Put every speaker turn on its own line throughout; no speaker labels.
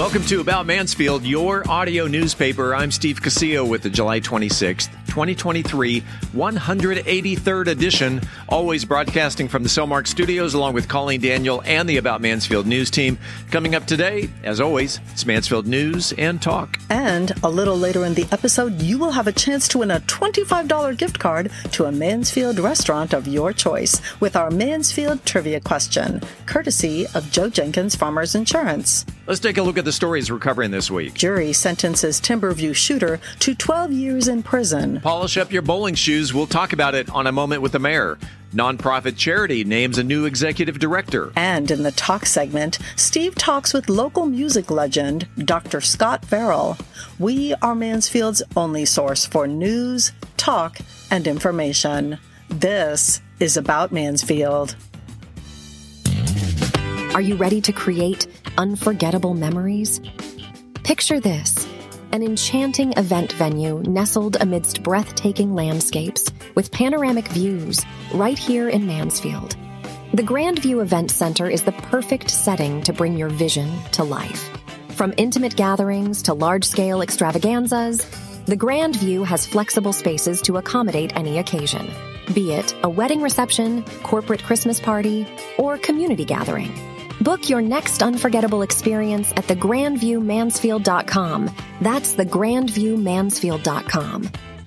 Welcome to About Mansfield, your audio newspaper. I'm Steve Casillo with the July 26th, 2023 183rd edition, always broadcasting from the Cellmark studios along with Colleen Daniel and the About Mansfield news team. Coming up today, as always, it's Mansfield News and Talk.
And a little later in the episode, you will have a chance to win a $25 gift card to a Mansfield restaurant of your choice with our Mansfield trivia question, courtesy of Joe Jenkins Farmers Insurance.
Let's take a look at the stories we're covering this week.
Jury sentences Timberview shooter to 12 years in prison.
Polish up your bowling shoes. We'll talk about it on a moment with the mayor. Nonprofit charity names a new executive director.
And in the talk segment, Steve talks with local music legend Dr. Scott Ferrell. We are Mansfield's only source for news, talk, and information. This is about Mansfield.
Are you ready to create unforgettable memories? Picture this an enchanting event venue nestled amidst breathtaking landscapes with panoramic views right here in Mansfield. The Grandview Event Center is the perfect setting to bring your vision to life. From intimate gatherings to large scale extravaganzas, the Grandview has flexible spaces to accommodate any occasion, be it a wedding reception, corporate Christmas party, or community gathering. Book your next unforgettable experience at thegrandviewmansfield.com. That's thegrandviewmansfield.com.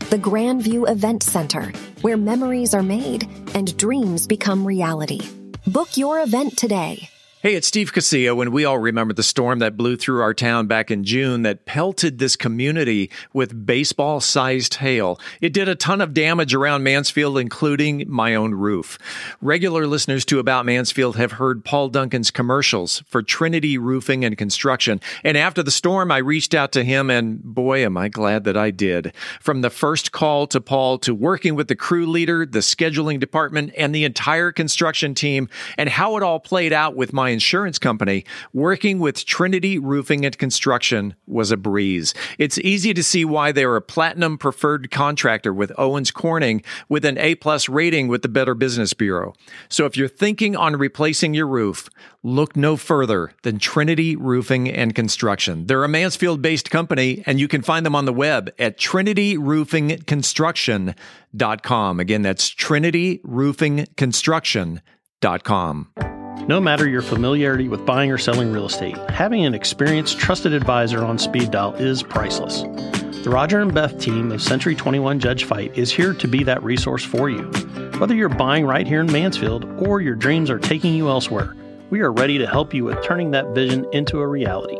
The Grandview Event Center, where memories are made and dreams become reality. Book your event today.
Hey, it's Steve Casillo, and we all remember the storm that blew through our town back in June that pelted this community with baseball sized hail. It did a ton of damage around Mansfield, including my own roof. Regular listeners to About Mansfield have heard Paul Duncan's commercials for Trinity Roofing and Construction. And after the storm, I reached out to him, and boy, am I glad that I did. From the first call to Paul to working with the crew leader, the scheduling department, and the entire construction team, and how it all played out with my insurance company, working with Trinity Roofing and Construction was a breeze. It's easy to see why they're a platinum preferred contractor with Owens Corning with an A plus rating with the Better Business Bureau. So if you're thinking on replacing your roof, look no further than Trinity Roofing and Construction. They're a Mansfield based company and you can find them on the web at trinityroofingconstruction.com. Again, that's trinityroofingconstruction.com.
No matter your familiarity with buying or selling real estate, having an experienced, trusted advisor on speed dial is priceless. The Roger and Beth team of Century 21 Judge Fite is here to be that resource for you. Whether you're buying right here in Mansfield or your dreams are taking you elsewhere, we are ready to help you with turning that vision into a reality.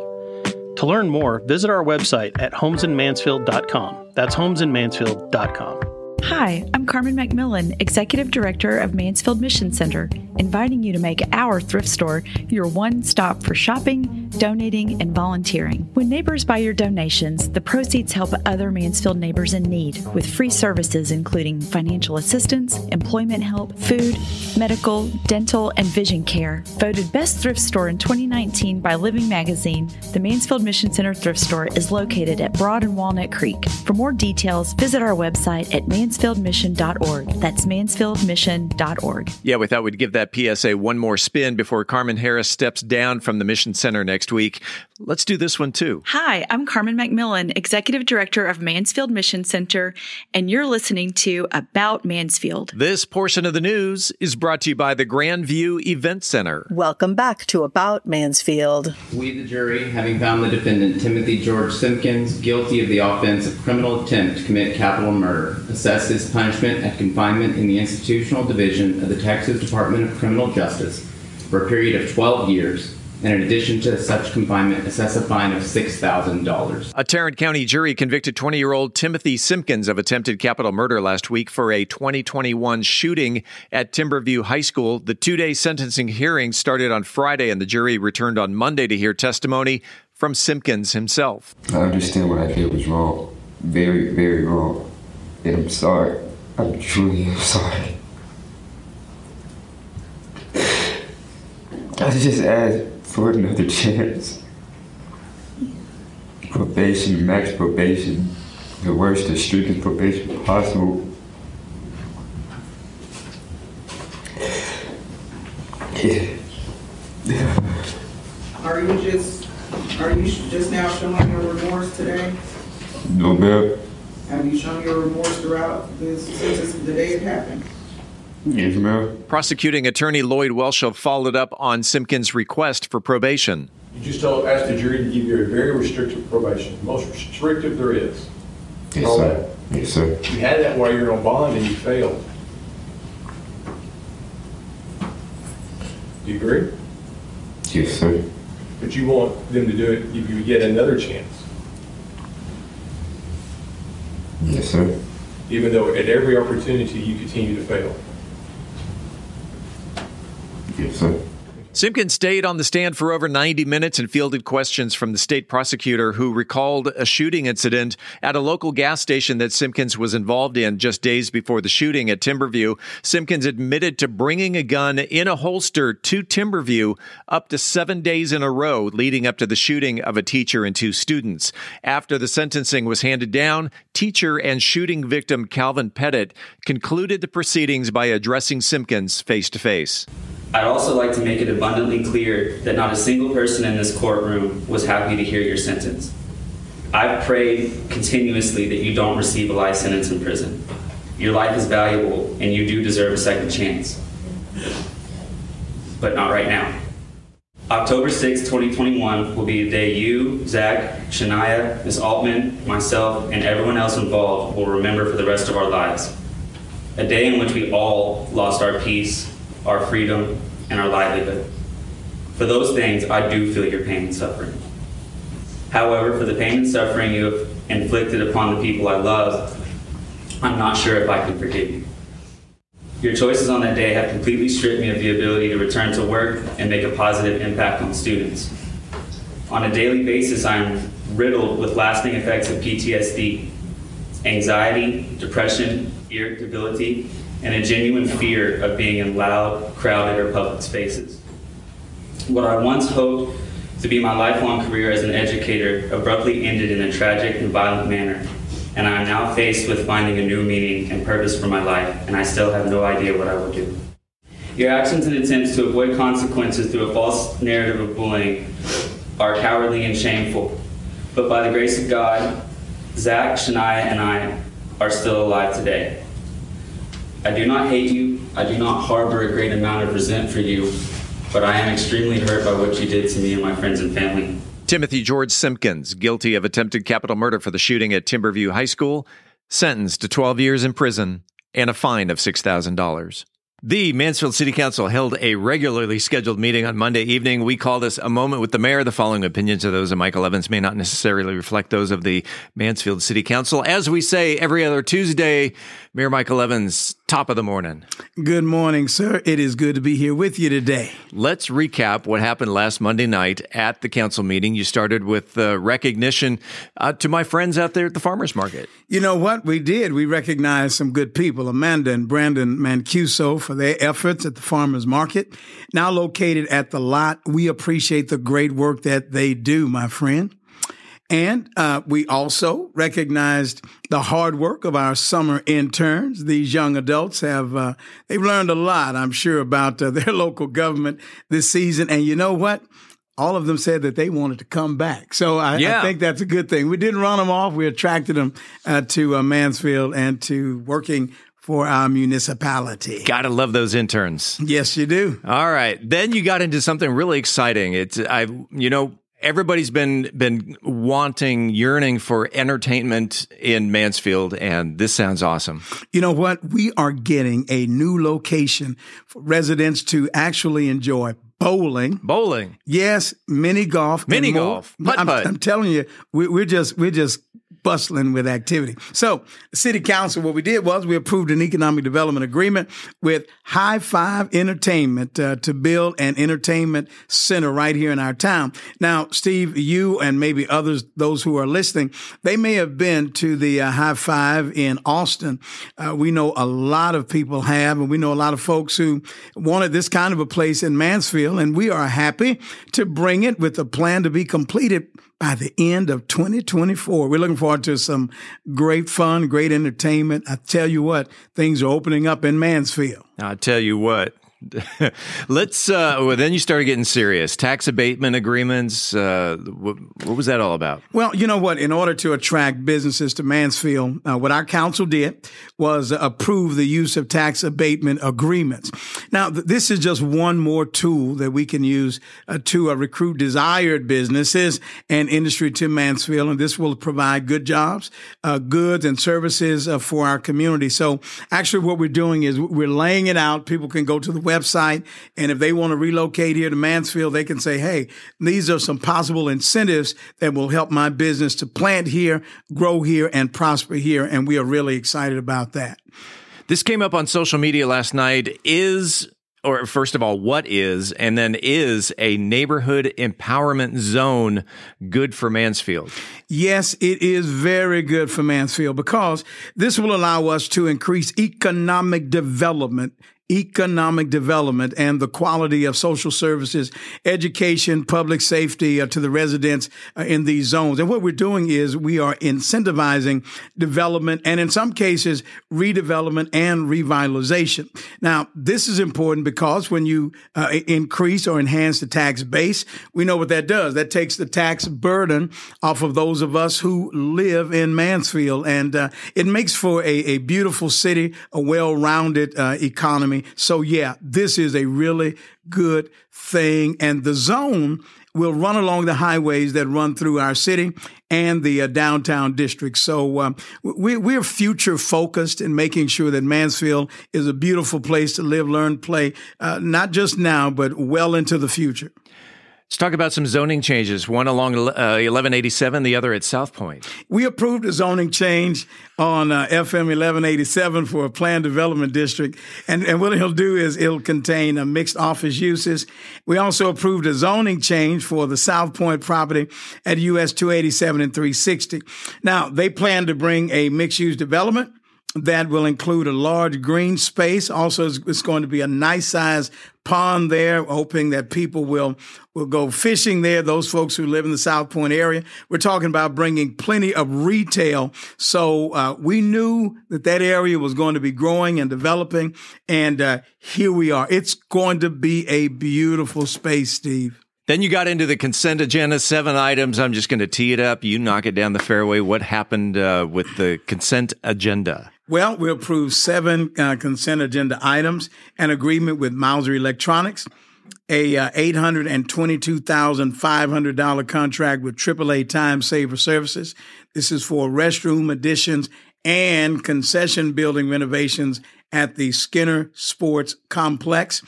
To learn more, visit our website at homesinmansfield.com. That's homesinmansfield.com.
Hi, I'm Carmen McMillan, Executive Director of Mansfield Mission Center, inviting you to make our thrift store your one stop for shopping, donating, and volunteering. When neighbors buy your donations, the proceeds help other Mansfield neighbors in need with free services including financial assistance, employment help, food, medical, dental, and vision care. Voted Best Thrift Store in 2019 by Living Magazine, the Mansfield Mission Center Thrift Store is located at Broad and Walnut Creek. For more details, visit our website at mansfield mansfieldmission.org. That's mansfieldmission.org.
Yeah, we thought we'd give that PSA one more spin before Carmen Harris steps down from the Mission Center next week. Let's do this one too.
Hi, I'm Carmen McMillan, Executive Director of Mansfield Mission Center, and you're listening to About Mansfield.
This portion of the news is brought to you by the Grandview Event Center.
Welcome back to About Mansfield.
We, the jury, having found the defendant Timothy George Simpkins guilty of the offense of criminal attempt to commit capital murder, assess his punishment at confinement in the institutional division of the Texas Department of Criminal Justice for a period of 12 years and in addition to such confinement, assess a fine of $6,000.
A Tarrant County jury convicted 20 year old Timothy Simpkins of attempted capital murder last week for a 2021 shooting at Timberview High School. The two day sentencing hearing started on Friday, and the jury returned on Monday to hear testimony from Simpkins himself.
I understand what I did was wrong. Very, very wrong. And I'm sorry. I'm truly sorry. I just asked for another chance. Probation, max probation, the worst, the strictest probation possible. Yeah.
Are you just
Are you just now showing your remorse today?
No, ma'am.
Have you shown your remorse throughout this since the day it happened?
Yes, ma'am.
Prosecuting attorney Lloyd Welschow followed up on Simpkins' request for probation.
You just told, asked the jury to give you a very restrictive probation, the most restrictive there is.
Yes,
All
sir. Yes, sir.
You had that while you were on bond and you failed. Do you agree?
Yes, sir.
But you want them to do it, give you yet another chance,
Yes, sir.
even though at every opportunity you continue to fail.
Yes, sir.
Simpkins stayed on the stand for over 90 minutes and fielded questions from the state prosecutor who recalled a shooting incident at a local gas station that Simpkins was involved in just days before the shooting at Timberview. Simpkins admitted to bringing a gun in a holster to Timberview up to seven days in a row leading up to the shooting of a teacher and two students. After the sentencing was handed down, teacher and shooting victim Calvin Petitt concluded the proceedings by addressing Simpkins face to face.
I'd also like to make it abundantly clear that not a single person in this courtroom was happy to hear your sentence. I've prayed continuously that you don't receive a life sentence in prison. Your life is valuable and you do deserve a second chance. But not right now. October 6, 2021 will be the day you, Zach, Shania, Ms. Altman, myself, and everyone else involved will remember for the rest of our lives. A day in which we all lost our peace, our freedom, and our livelihood. For those things, I do feel your pain and suffering. However, for the pain and suffering you have inflicted upon the people I love, I'm not sure if I can forgive you. Your choices on that day have completely stripped me of the ability to return to work and make a positive impact on students. On a daily basis, I'm riddled with lasting effects of PTSD, anxiety, depression, irritability, and a genuine fear of being in loud, crowded, or public spaces. What I once hoped to be my lifelong career as an educator abruptly ended in a tragic and violent manner, and I am now faced with finding a new meaning and purpose for my life, and I still have no idea what I will do. Your actions and attempts to avoid consequences through a false narrative of bullying are cowardly and shameful, but by the grace of God, Zach, Shania, and I are still alive today. I do not hate you. I do not harbor a great amount of resent for you, but I am extremely hurt by what you did to me and my friends and family.
Timothy George Simpkins, guilty of attempted capital murder for the shooting at Timberview High School, sentenced to 12 years in prison and a fine of $6,000. The Mansfield City Council held a regularly scheduled meeting on Monday evening. We call this a moment with the mayor. The following opinions of those of Michael Evans may not necessarily reflect those of the Mansfield City Council. As we say every other Tuesday, Mayor Michael Evans, top of the morning.
Good morning, sir. It is good to be here with you today.
Let's recap what happened last Monday night at the council meeting. You started with uh, recognition uh, to my friends out there at the farmers market.
You know what we did? We recognized some good people, Amanda and Brandon Mancuso, for their efforts at the farmers market. Now located at the lot, we appreciate the great work that they do, my friend. And uh, we also recognized the hard work of our summer interns. These young adults have uh, they've learned a lot, I'm sure, about uh, their local government this season. And you know what? All of them said that they wanted to come back. So I,
Yeah.
I think that's a good thing. We didn't run them off. We attracted them uh, to uh, Mansfield and to working for our municipality.
Gotta love those interns.
Yes, you do.
All right. Then you got into something really exciting. It's I you know everybody's been been wanting yearning for entertainment in Mansfield and this sounds awesome.
You know what? We are getting a new location for residents to actually enjoy bowling.
Bowling.
Yes, mini golf.
Mini golf.
I'm,
Putt-putt.
I'm telling you, we're just we're just bustling with activity. So, city council, what we did was we approved an economic development agreement with High Five Entertainment uh, to build an entertainment center right here in our town. Now, Steve, you and maybe others, those who are listening, they may have been to the uh, High Five in Austin. Uh, we know a lot of people have, and we know a lot of folks who wanted this kind of a place in Mansfield, and we are happy to bring it with a plan to be completed by the end of 2024. We're looking forward to some great fun, great entertainment. I tell you what, things are opening up in Mansfield.
I tell you what, Let's. Uh, well, then you started getting serious. Tax abatement agreements. Uh, what, what, was that all about?
Well, you know what? In order to attract businesses to Mansfield, uh, what our council did was approve the use of tax abatement agreements. Now, th- this is just one more tool that we can use uh, to uh, recruit desired businesses and industry to Mansfield, and this will provide good jobs, uh, goods, and services for our community. So, actually, what we're doing is we're laying it out. People can go to the website. And if they want to relocate here to Mansfield, they can say, hey, these are some possible incentives that will help my business to plant here, grow here, and prosper here. And we are really excited about that.
This came up on social media last night. Is or first of all, what is, and then is a neighborhood empowerment zone good for Mansfield?
Yes, it is very good for Mansfield because this will allow us to increase economic development economic development and the quality of social services, education, public safety uh, to the residents uh, in these zones. And what we're doing is we are incentivizing development and in some cases redevelopment and revitalization. Now, this is important because when you uh, increase or enhance the tax base, we know what that does. That takes the tax burden off of those of us who live in Mansfield and uh, it makes for a, a beautiful city, a well-rounded uh, economy so, yeah, this is a really good thing. And the zone will run along the highways that run through our city and the uh, downtown district. So uh, we, we're future focused in making sure that Mansfield is a beautiful place to live, learn, play, uh, not just now, but well into the future.
Let's talk about some zoning changes. One along uh, 1187, the other at South Point.
We approved a zoning change on uh, FM 1187 for a planned development district. And, and what it'll do is it'll contain a mixed office uses. We also approved a zoning change for the South Point property at US 287 and 360. Now, they plan to bring a mixed use development that will include a large green space. Also, it's going to be a nice size pond there, hoping that people will will go fishing there. Those folks who live in the South Point area. We're talking about bringing plenty of retail. So uh, we knew that that area was going to be growing and developing, and uh, here we are. It's going to be a beautiful space, Steve.
Then you got into the consent agenda, seven items. I'm just going to tee it up. You knock it down the fairway. What happened uh, with the consent agenda?
Well, we approved seven uh, consent agenda items, an agreement with Mouser Electronics, a uh, $822,500 contract with AAA Time Saver Services. This is for restroom additions and concession building renovations at the Skinner Sports Complex.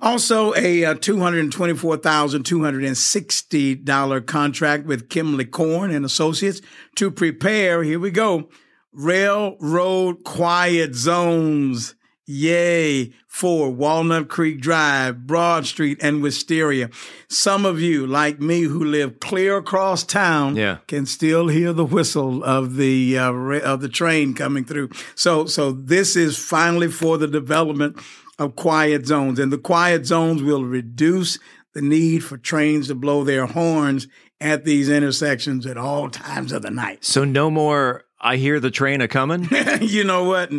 Also, a uh, $224,260 contract with Kimley-Horn and Associates to prepare, here we go, railroad quiet zones. Yay for Walnut Creek Drive, Broad Street, and Wisteria. Some of you, like me, who live clear across town,
yeah.
can still hear the whistle of the uh, of the train coming through. So, so this is finally for the development of quiet zones, and the quiet zones will reduce the need for trains to blow their horns at these intersections at all times of the night.
So, no more I hear the train a coming.
you know what?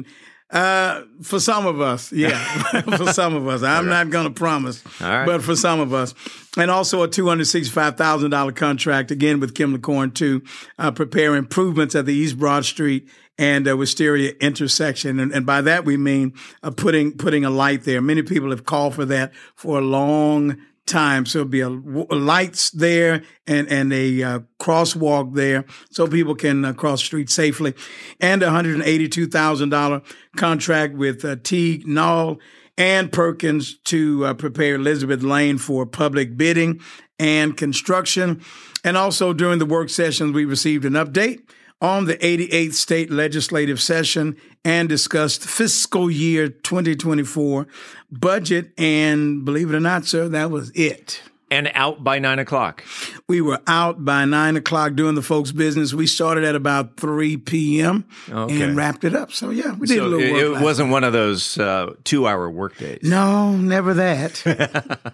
Uh, for some of us, yeah, for some of us, I'm not going to promise, but for some of us, and also a two hundred sixty-five thousand dollar contract again with Kimley-Horn to uh, prepare improvements at the East Broad Street and uh, Wisteria intersection, and, and by that we mean uh, putting putting a light there. Many people have called for that for a long time. So there'll be a, lights there and, and a uh, crosswalk there so people can uh, cross street safely. And a $182,000 contract with uh, Teague Nall and Perkins to uh, prepare Elizabeth Lane for public bidding and construction. And also during the work sessions, we received an update on the 88th state legislative session and discussed fiscal year 2024 budget. And believe it or not, sir, that was it.
And out by nine o'clock.
We were out by nine o'clock doing the folks' business. We started at about 3 p.m. Okay. and wrapped it up. So, yeah, we did so a little
It, it wasn't one of those uh, two hour work days.
No, never that.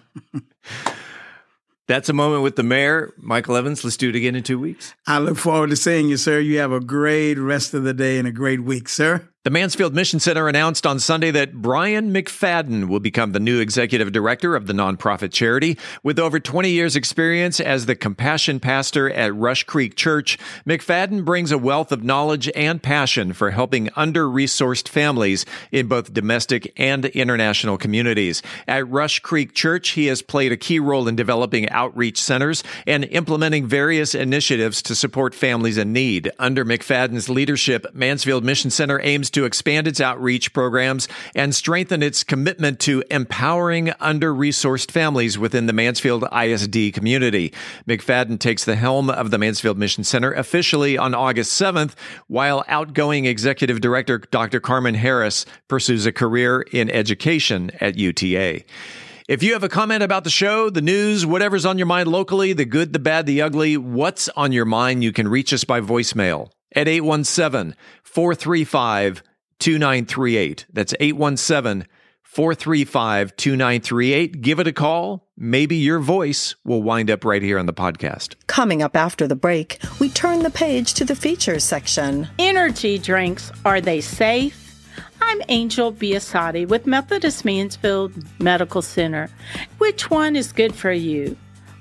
That's a moment with the mayor, Michael Evans. Let's do it again in two weeks.
I look forward to seeing you, sir. You have a great rest of the day and a great week, sir.
The Mansfield Mission Center announced on Sunday that Brian McFadden will become the new executive director of the nonprofit charity. With over 20 years' experience as the compassion pastor at Rush Creek Church, McFadden brings a wealth of knowledge and passion for helping under resourced families in both domestic and international communities. At Rush Creek Church, he has played a key role in developing outreach centers and implementing various initiatives to support families in need. Under McFadden's leadership, Mansfield Mission Center aims to expand its outreach programs and strengthen its commitment to empowering under resourced families within the Mansfield ISD community. McFadden takes the helm of the Mansfield Mission Center officially on August 7th, while outgoing executive director Dr. Carmen Harris pursues a career in education at UTA. If you have a comment about the show, the news, whatever's on your mind locally, the good, the bad, the ugly, what's on your mind, you can reach us by voicemail at 817 435 2938. That's 817 435 2938. Give it a call. Maybe your voice will wind up right here on the podcast.
Coming up after the break, we turn the page to the features section.
Energy drinks, are they safe? I'm Angel Biasatti with Methodist Mansfield Medical Center. Which one is good for you?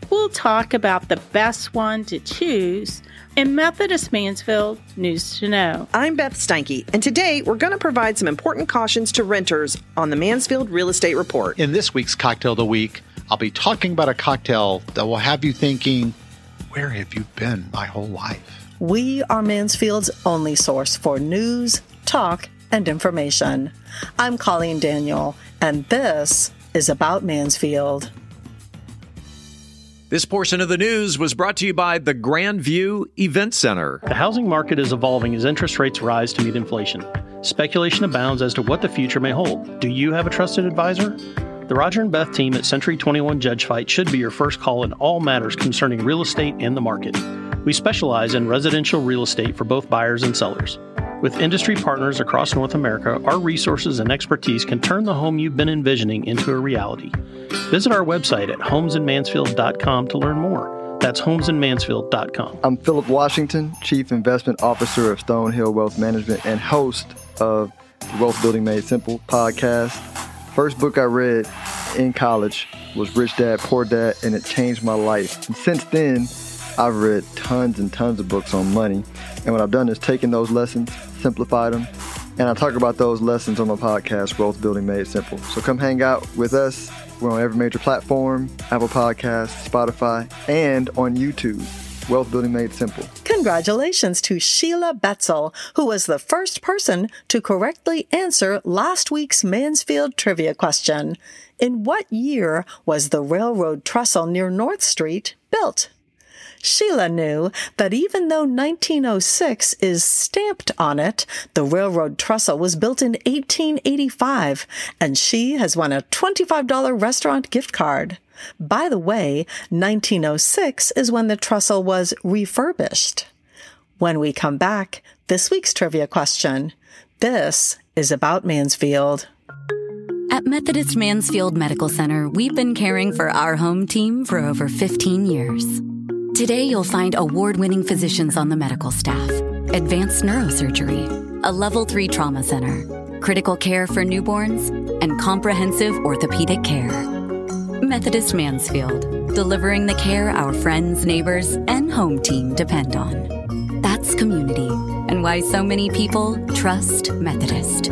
We'll talk about the best one to choose in Methodist Mansfield News to Know.
I'm Beth Steinke, and today we're going to provide some important cautions to renters on the Mansfield Real Estate Report.
In this week's Cocktail of the Week, I'll be talking about a cocktail that will have you thinking, where have you been my whole life?
We are Mansfield's only source for news, talk, and information. I'm Colleen Daniel, and this is About Mansfield.
This portion of the news was brought to you by the Grand View Event Center.
The housing market is evolving as interest rates rise to meet inflation. Speculation abounds as to what the future may hold. Do you have a trusted advisor? The Roger and Beth team at Century 21 Judge Fite should be your first call in all matters concerning real estate and the market. We specialize in residential real estate for both buyers and sellers. With industry partners across North America, our resources and expertise can turn the home you've been envisioning into a reality. Visit our website at homesinmansfield.com to learn more. That's homesinmansfield.com.
I'm Philip Washington, Chief Investment Officer of Stonehill Wealth Management and host of the Wealth Building Made Simple podcast. First book I read in college was Rich Dad Poor Dad, and it changed my life. And since then, I've read tons and tons of books on money. And what I've done is taken those lessons, simplified them, and I talk about those lessons on my podcast, Wealth Building Made Simple. So come hang out with us. We're on every major platform Apple Podcasts, Spotify, and on YouTube. Wealth Building Made Simple.
Congratulations to Sheila Betzel, who was the first person to correctly answer last week's Mansfield trivia question. In what year was the railroad trestle near North Street built? Sheila knew that even though 1906 is stamped on it, the railroad trestle was built in 1885, and she has won a $25 restaurant gift card. By the way, 1906 is when the trestle was refurbished. When we come back, this week's trivia question. This is about Mansfield.
At Methodist Mansfield Medical Center, we've been caring for our home team for over 15 years. Today, you'll find award winning physicians on the medical staff, advanced neurosurgery, a level 3 trauma center, critical care for newborns, and comprehensive orthopedic care. Methodist Mansfield, delivering the care our friends, neighbors, and home team depend on. That's community, and why so many people trust Methodist.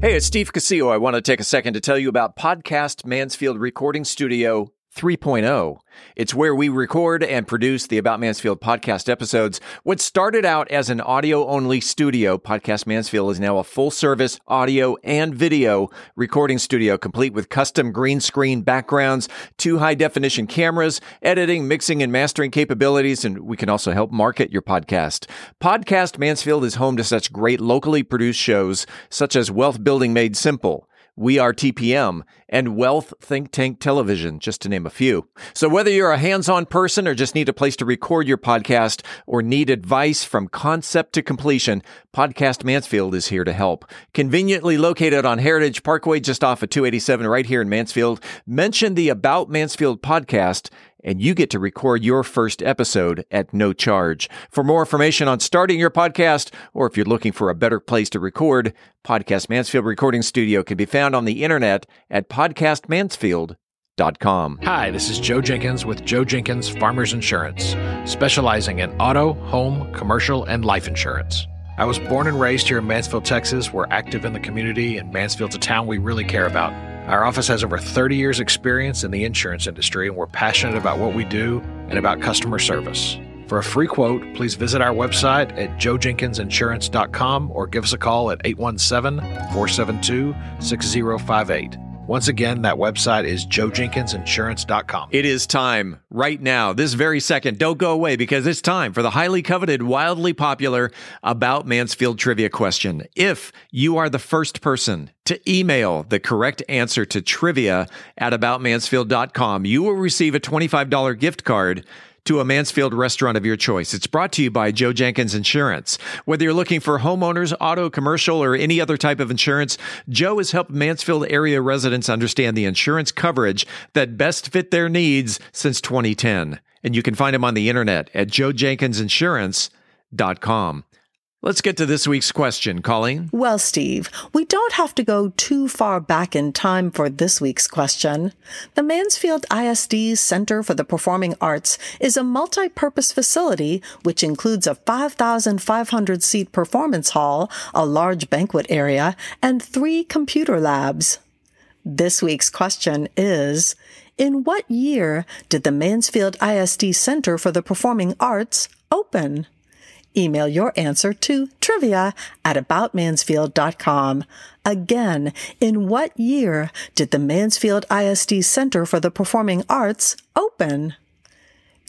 Hey, it's Steve Casillo. I want to take a second to tell you about Podcast Mansfield Recording Studio 3.0. It's where we record and produce the About Mansfield podcast episodes. What started out as an audio only studio, Podcast Mansfield is now a full service audio and video recording studio complete with custom green screen backgrounds, two high definition cameras, editing, mixing, and mastering capabilities, and we can also help market your podcast. Podcast Mansfield is home to such great locally produced shows such as Wealth Building Made Simple. We Are TPM, and Wealth Think Tank Television, just to name a few. So whether you're a hands-on person or just need a place to record your podcast or need advice from concept to completion, Podcast Mansfield is here to help. Conveniently located on Heritage Parkway just off of 287 right here in Mansfield, mention the About Mansfield podcast and you get to record your first episode at no charge. For more information on starting your podcast, or if you're looking for a better place to record, Podcast Mansfield Recording Studio can be found on the internet at podcastmansfield.com.
Hi, this is Joe Jenkins with Joe Jenkins Farmers Insurance, specializing in auto, home, commercial, and life insurance. I was born and raised here in Mansfield, Texas. We're active in the community, and Mansfield's a town we really care about. Our office has over 30 years' experience in the insurance industry, and we're passionate about what we do and about customer service. For a free quote, please visit our website at joejenkinsinsurance.com or give us a call at 817 472 6058. Once again, that website is joejenkinsinsurance.com.
It is time right now, this very second. Don't go away because it's time for the highly coveted, wildly popular About Mansfield trivia question. If you are the first person to email the correct answer to trivia at aboutmansfield.com, you will receive a $25 gift card to a Mansfield restaurant of your choice. It's brought to you by Joe Jenkins Insurance. Whether you're looking for homeowners, auto, commercial, or any other type of insurance, Joe has helped Mansfield area residents understand the insurance coverage that best fit their needs since 2010. And you can find him on the internet at joejenkinsinsurance.com. Let's get to this week's question, Colleen.
Well, Steve, we don't have to go too far back in time for this week's question. The Mansfield ISD Center for the Performing Arts is a multi-purpose facility which includes a 5,500 seat performance hall, a large banquet area, and three computer labs. This week's question is, in what year did the Mansfield ISD Center for the Performing Arts open? Email your answer to trivia at aboutmansfield.com. Again, in what year did the Mansfield ISD Center for the Performing Arts open?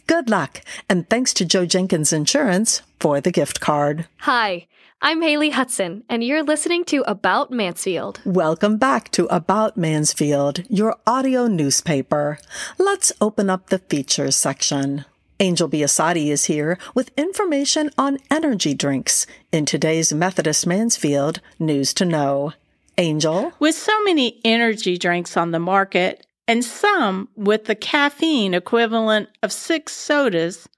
Good luck, and thanks to Joe Jenkins Insurance for the gift card.
Hi, I'm Haley Hudson, and you're listening to About Mansfield.
Welcome back to About Mansfield, your audio newspaper. Let's open up the features section. Angel Biasatti is here with information on energy drinks in today's Methodist Mansfield News to Know. Angel?
With so many energy drinks on the market, and some with the caffeine equivalent of six sodas,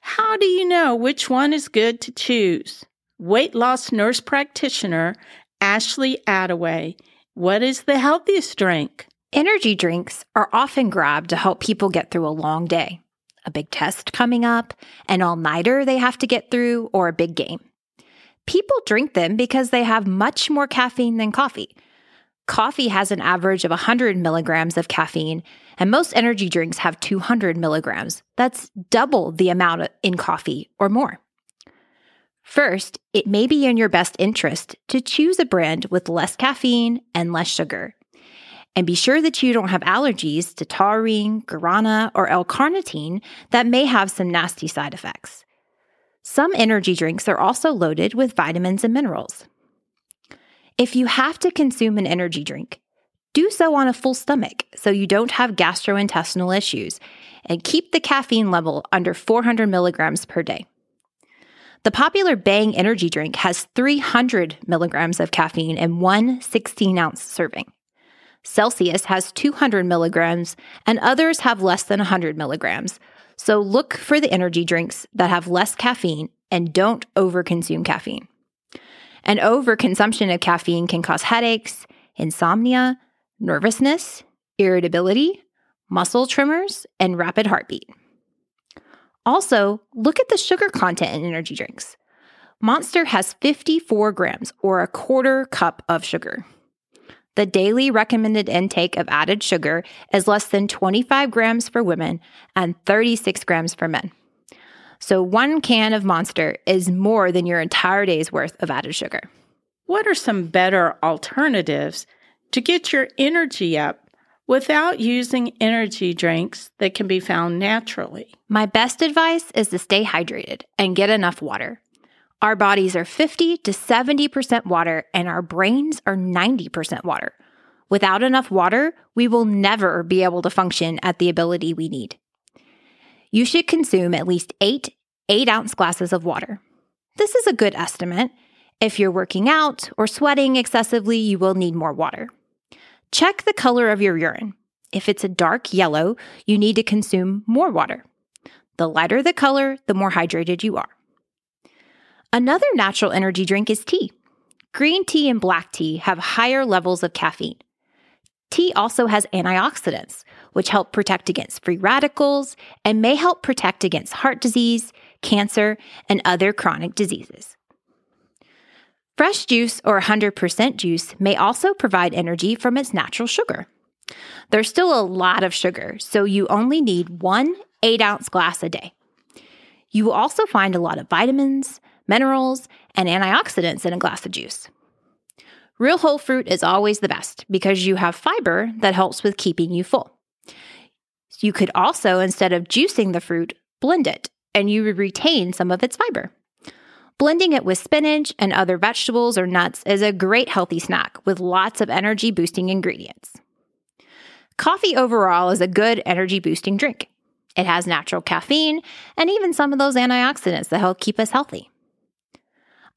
how do you know which one is good to choose? Weight loss nurse practitioner Ashley Attaway. What is the healthiest drink?
Energy drinks are often grabbed to help people get through a long day a big test coming up, an all nighter they have to get through, or a big game. People drink them because they have much more caffeine than coffee. Coffee has an average of 100 milligrams of caffeine, and most energy drinks have 200 milligrams. That's double the amount in coffee or more. First, it may be in your best interest to choose a brand with less caffeine and less sugar. And be sure that you don't have allergies to taurine, guarana, or L-carnitine that may have some nasty side effects. Some energy drinks are also loaded with vitamins and minerals. If you have to consume an energy drink, do so on a full stomach so you don't have gastrointestinal issues and keep the caffeine level under 400 milligrams per day. The popular Bang energy drink has 300 milligrams of caffeine in one 16 ounce serving. Celsius has 200 milligrams, and others have less than 100 milligrams. So look for the energy drinks that have less caffeine and don't overconsume caffeine. An overconsumption of caffeine can cause headaches, insomnia, nervousness, irritability, muscle tremors, and rapid heartbeat. Also, look at the sugar content in energy drinks. Monster has 54 grams or a quarter cup of sugar. The daily recommended intake of added sugar is less than 25 grams for women and 36 grams for men. So, one can of Monster is more than your entire day's worth of added sugar.
What are some better alternatives to get your energy up without using energy drinks that can be found naturally?
My best advice is to stay hydrated and get enough water. Our bodies are 50 to 70% water, and our brains are 90% water. Without enough water, we will never be able to function at the ability we need. You should consume at least eight 8 ounce glasses of water. This is a good estimate. If you're working out or sweating excessively, you will need more water. Check the color of your urine. If it's a dark yellow, you need to consume more water. The lighter the color, the more hydrated you are. Another natural energy drink is tea. Green tea and black tea have higher levels of caffeine. Tea also has antioxidants, which help protect against free radicals and may help protect against heart disease, cancer, and other chronic diseases. Fresh juice or 100% juice may also provide energy from its natural sugar. There's still a lot of sugar, so you only need one 8 ounce glass a day. You will also find a lot of vitamins, minerals, and antioxidants in a glass of juice. Real whole fruit is always the best because you have fiber that helps with keeping you full. You could also, instead of juicing the fruit, blend it and you would retain some of its fiber. Blending it with spinach and other vegetables or nuts is a great healthy snack with lots of energy boosting ingredients. Coffee overall is a good energy boosting drink. It has natural caffeine and even some of those antioxidants that help keep us healthy.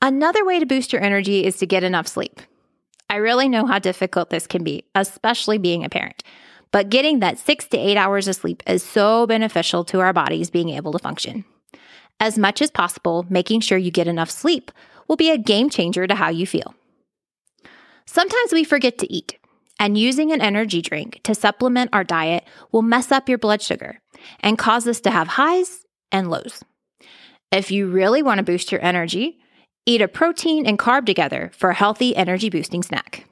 Another way to boost your energy is to get enough sleep. I really know how difficult this can be, especially being a parent. But getting that six to eight hours of sleep is so beneficial to our bodies being able to function. As much as possible, making sure you get enough sleep will be a game changer to how you feel. Sometimes we forget to eat, and using an energy drink to supplement our diet will mess up your blood sugar and cause us to have highs and lows. If you really want to boost your energy, eat a protein and carb together for a healthy energy boosting snack.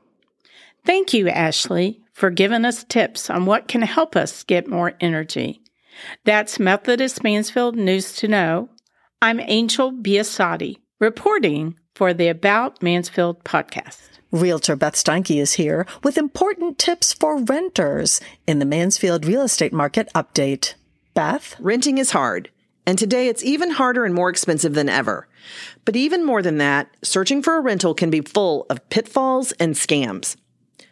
Thank you, Ashley, for giving us tips on what can help us get more energy. That's Methodist Mansfield News to Know. I'm Angel Biasatti, reporting for the About Mansfield podcast.
Realtor Beth Steinke is here with important tips for renters in the Mansfield real estate market update. Beth?
Renting is hard, and today it's even harder and more expensive than ever. But even more than that, searching for a rental can be full of pitfalls and scams.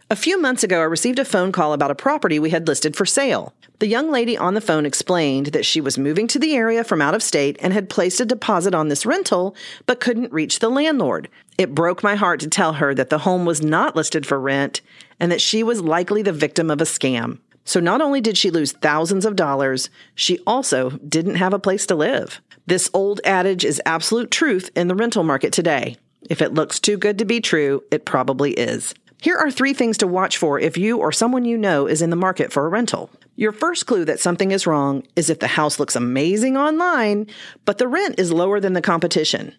A few months ago, I received a phone call about a property we had listed for sale. The young lady on the phone explained that she was moving to the area from out of state and had placed a deposit on this rental, but couldn't reach the landlord. It broke my heart to tell her that the home was not listed for rent and that she was likely the victim of a scam. So not only did she lose thousands of dollars, she also didn't have a place to live. This old adage is absolute truth in the rental market today. If it looks too good to be true, it probably is. Here are three things to watch for if you or someone you know is in the market for a rental. Your first clue that something is wrong is if the house looks amazing online, but the rent is lower than the competition.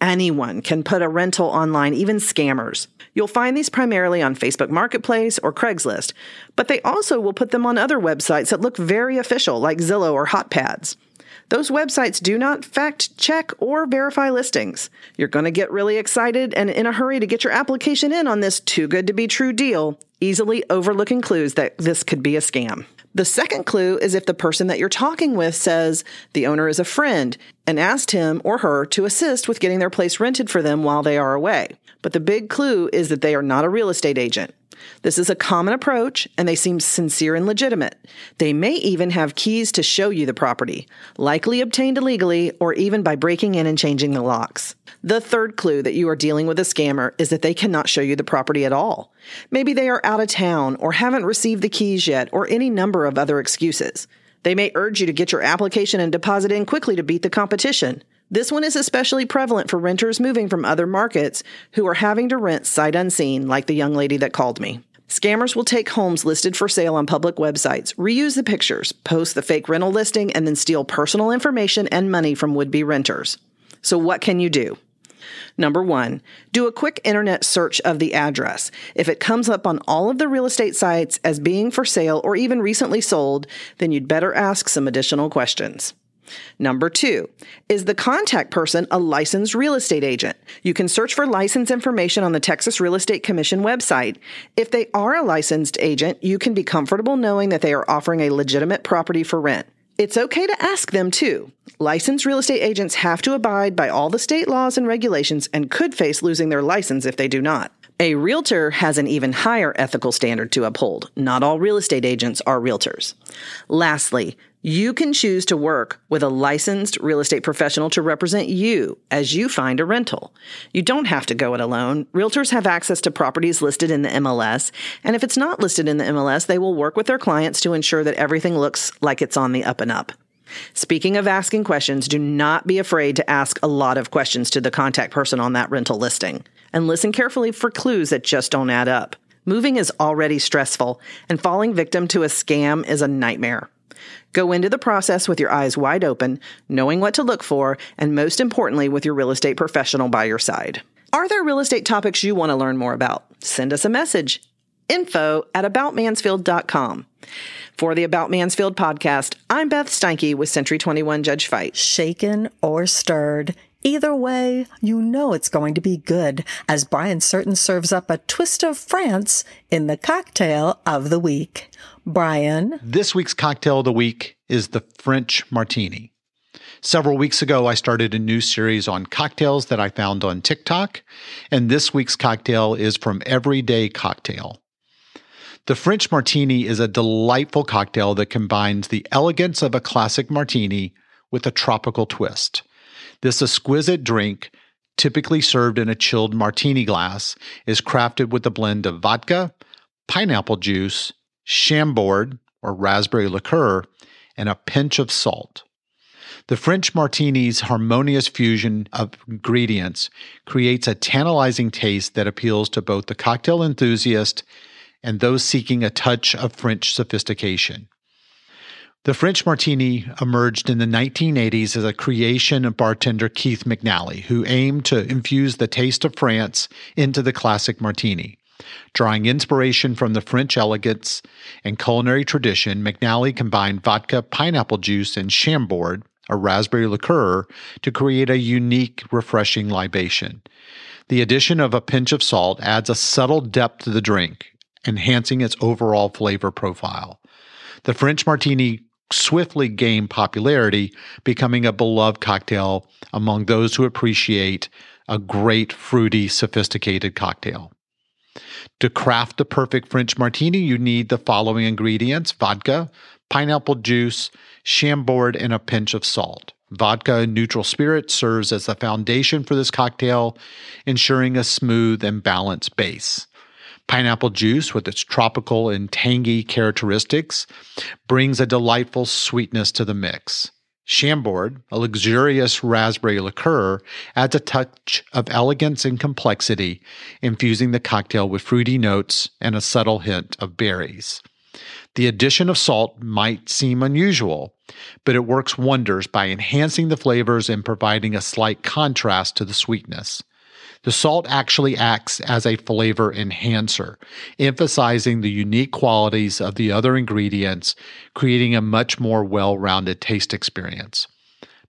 Anyone can put a rental online, even scammers. You'll find these primarily on Facebook Marketplace or Craigslist, but they also will put them on other websites that look very official, like Zillow or HotPads. Those websites do not fact check or verify listings. You're going to get really excited and in a hurry to get your application in on this too good to be true deal, easily overlooking clues that this could be a scam. The second clue is if the person that you're talking with says the owner is a friend and asked him or her to assist with getting their place rented for them while they are away. But the big clue is that they are not a real estate agent. This is a common approach, and they seem sincere and legitimate. They may even have keys to show you the property, likely obtained illegally or even by breaking in and changing the locks. The third clue that you are dealing with a scammer is that they cannot show you the property at all. Maybe they are out of town or haven't received the keys yet or any number of other excuses. They may urge you to get your application and deposit in quickly to beat the competition. This one is especially prevalent for renters moving from other markets who are having to rent sight unseen, like the young lady that called me. Scammers will take homes listed for sale on public websites, reuse the pictures, post the fake rental listing, and then steal personal information and money from would be renters. So, what can you do? Number one, do a quick internet search of the address. If it comes up on all of the real estate sites as being for sale or even recently sold, then you'd better ask some additional questions. Number two, is the contact person a licensed real estate agent? You can search for license information on the Texas Real Estate Commission website. If they are a licensed agent, you can be comfortable knowing that they are offering a legitimate property for rent. It's okay to ask them too. Licensed real estate agents have to abide by all the state laws and regulations and could face losing their license if they do not. A realtor has an even higher ethical standard to uphold. Not all real estate agents are realtors. Lastly, You can choose to work with a licensed real estate professional to represent you as you find a rental. You don't have to go it alone. Realtors have access to properties listed in the MLS, and if it's not listed in the MLS, they will work with their clients to ensure that everything looks like it's on the up and up. Speaking of asking questions, do not be afraid to ask a lot of questions to the contact person on that rental listing. And listen carefully for clues that just don't add up. Moving is already stressful, and falling victim to a scam is a nightmare. Go into the process with your eyes wide open, knowing what to look for, and most importantly, with your real estate professional by your side. Are there real estate topics you want to learn more about? Send us a message. Info at aboutmansfield.com. For the About Mansfield podcast, I'm Beth Steinke with Century 21 Judge Fite.
Shaken or stirred. Either way, you know it's going to be good as Brian Certain serves up a twist of France in the cocktail of the week. Brian.
This week's cocktail of the week is the French Martini. Several weeks ago, I started a new series on cocktails that I found on TikTok, and this week's cocktail is from Everyday Cocktail. The French Martini is a delightful cocktail that combines the elegance of a classic martini with a tropical twist. This exquisite drink, typically served in a chilled martini glass, is crafted with a blend of vodka, pineapple juice, Chambord or raspberry liqueur, and a pinch of salt. The French martini's harmonious fusion of ingredients creates a tantalizing taste that appeals to both the cocktail enthusiast and those seeking a touch of French sophistication. The French martini emerged in the 1980s as a creation of bartender Keith McNally, who aimed to infuse the taste of France into the classic martini. Drawing inspiration from the French elegance and culinary tradition, McNally combined vodka, pineapple juice, and Chambord, a raspberry liqueur, to create a unique, refreshing libation. The addition of a pinch of salt adds a subtle depth to the drink, enhancing its overall flavor profile. The French martini swiftly gained popularity, becoming a beloved cocktail among those who appreciate a great, fruity, sophisticated cocktail. To craft the perfect French martini, you need the following ingredients vodka, pineapple juice, Chambord, and a pinch of salt. Vodka and neutral spirit serves as the foundation for this cocktail, ensuring a smooth and balanced base. Pineapple juice, with its tropical and tangy characteristics, brings a delightful sweetness to the mix. Chambord, a luxurious raspberry liqueur, adds a touch of elegance and complexity, infusing the cocktail with fruity notes and a subtle hint of berries. The addition of salt might seem unusual, but it works wonders by enhancing the flavors and providing a slight contrast to the sweetness. The salt actually acts as a flavor enhancer, emphasizing the unique qualities of the other ingredients, creating a much more well rounded taste experience.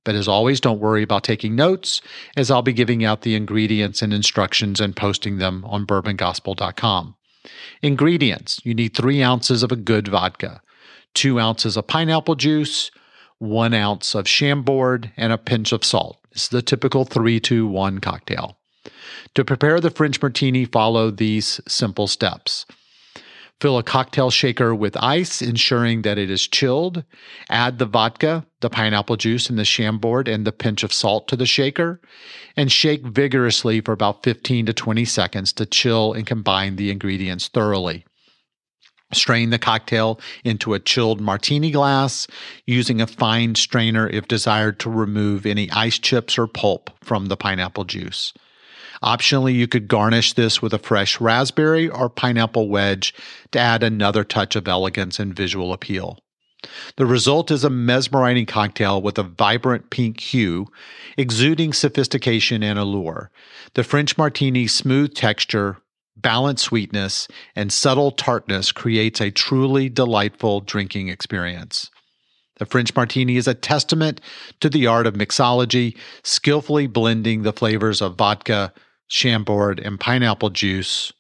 But as always, don't worry about taking notes, as I'll be giving out the ingredients and instructions and posting them on bourbongospel.com. Ingredients you need three ounces of a good vodka, two ounces of pineapple juice, one ounce of Chambord, and a pinch of salt. Is the typical 3 2 1 cocktail. To prepare the French martini, follow these simple steps. Fill a cocktail shaker with ice, ensuring that it is chilled. Add the vodka, the pineapple juice, and the Chambord and the pinch of salt to the shaker, and shake vigorously for about 15 to 20 seconds to chill and combine the ingredients thoroughly. Strain the cocktail into a chilled martini glass using a fine strainer if desired to remove any ice chips or pulp from the pineapple juice. Optionally, you could garnish this with a fresh raspberry or pineapple wedge to add another touch of elegance and visual appeal. The result is a mesmerizing cocktail with a vibrant pink hue, exuding sophistication and allure. The French martini's smooth texture, balanced sweetness, and subtle tartness creates a truly delightful drinking experience. The French martini is a testament to the art of mixology, skillfully blending the flavors of vodka, Chambord, and pineapple juice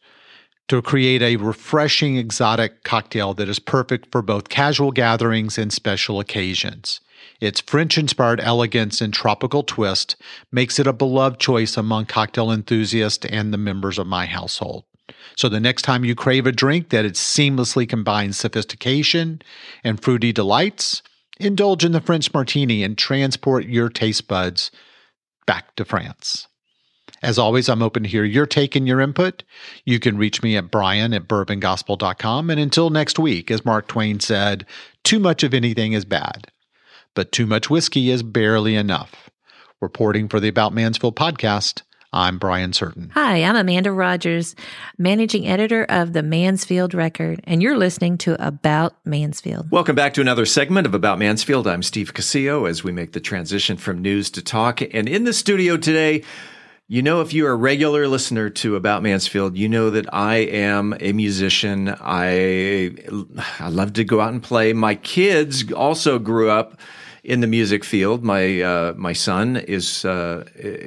to create a refreshing exotic cocktail that is perfect for both casual gatherings and special occasions. Its French inspired elegance and tropical twist makes it a beloved choice among cocktail enthusiasts and the members of my household. So the next time you crave a drink that it seamlessly combines sophistication and fruity delights, Indulge in the French martini and transport your taste buds back to France. As always, I'm open to hear your take and your input. You can reach me at brian at bourbongospel.com. And until next week, as Mark Twain said, too much of anything is bad, but too much whiskey is barely enough. Reporting for the About Mansfield podcast, I'm Brian Certain.
Hi, I'm Amanda Rogers, managing editor of the Mansfield Record, and you're listening to About Mansfield.
Welcome back to another segment of About Mansfield. I'm Steve Casillo as we make the transition from news to talk. And in the studio today, you know, if you're a regular listener to About Mansfield, you know that I am a musician. I I love to go out and play. My kids also grew up in the music field. My uh, my son is uh,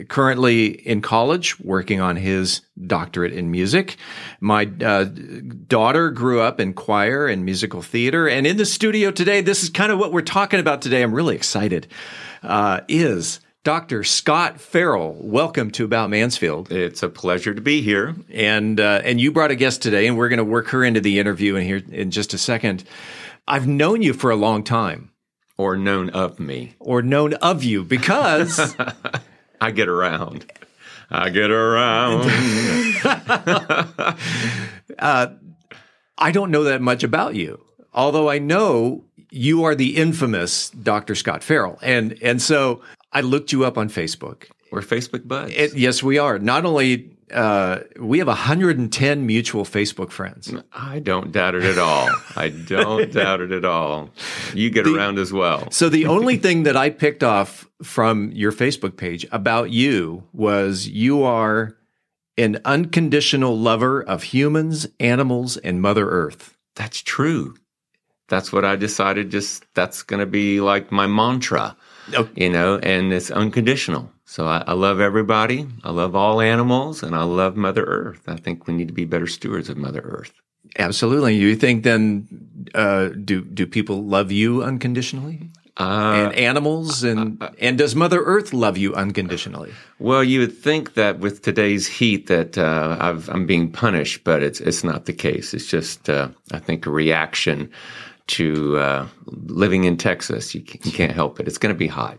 currently in college, working on his doctorate in music. My uh, daughter grew up in choir and musical theater, and in the studio today, this is kind of what we're talking about today. I'm really excited. Uh, is Dr. Scott Ferrell, welcome to About Mansfield.
It's a pleasure to be here.
And uh, and you brought a guest today, and we're going to work her into the interview in here in just a second. I've known you for a long time,
or known of me,
or known of you because
I get around. I get around.
uh, I don't know that much about you, although I know you are the infamous Dr. Scott Ferrell, and and so I looked you up on Facebook.
We're Facebook buds.
It, yes, we are. Not only uh, we have 110 mutual Facebook friends.
I don't doubt it at all. I don't doubt it at all. You get
The-
around as well.
So the only thing that I picked off from your Facebook page about you was you are an unconditional lover of humans, animals, and Mother Earth.
That's true. That's what I decided. Just that's going to be like my mantra, you know, and it's unconditional. So I, I love everybody. I love all animals, and I love Mother Earth. I think we need to be better stewards of Mother Earth.
Absolutely. You think then uh, do do people love you unconditionally?
Uh,
and animals and and does Mother Earth love you unconditionally?
Well, you would think that with today's heat that uh, I've, I'm being punished, but it's it's not the case. It's just uh, I think a reaction to uh, living in Texas. You, you can't help it. It's going to be hot.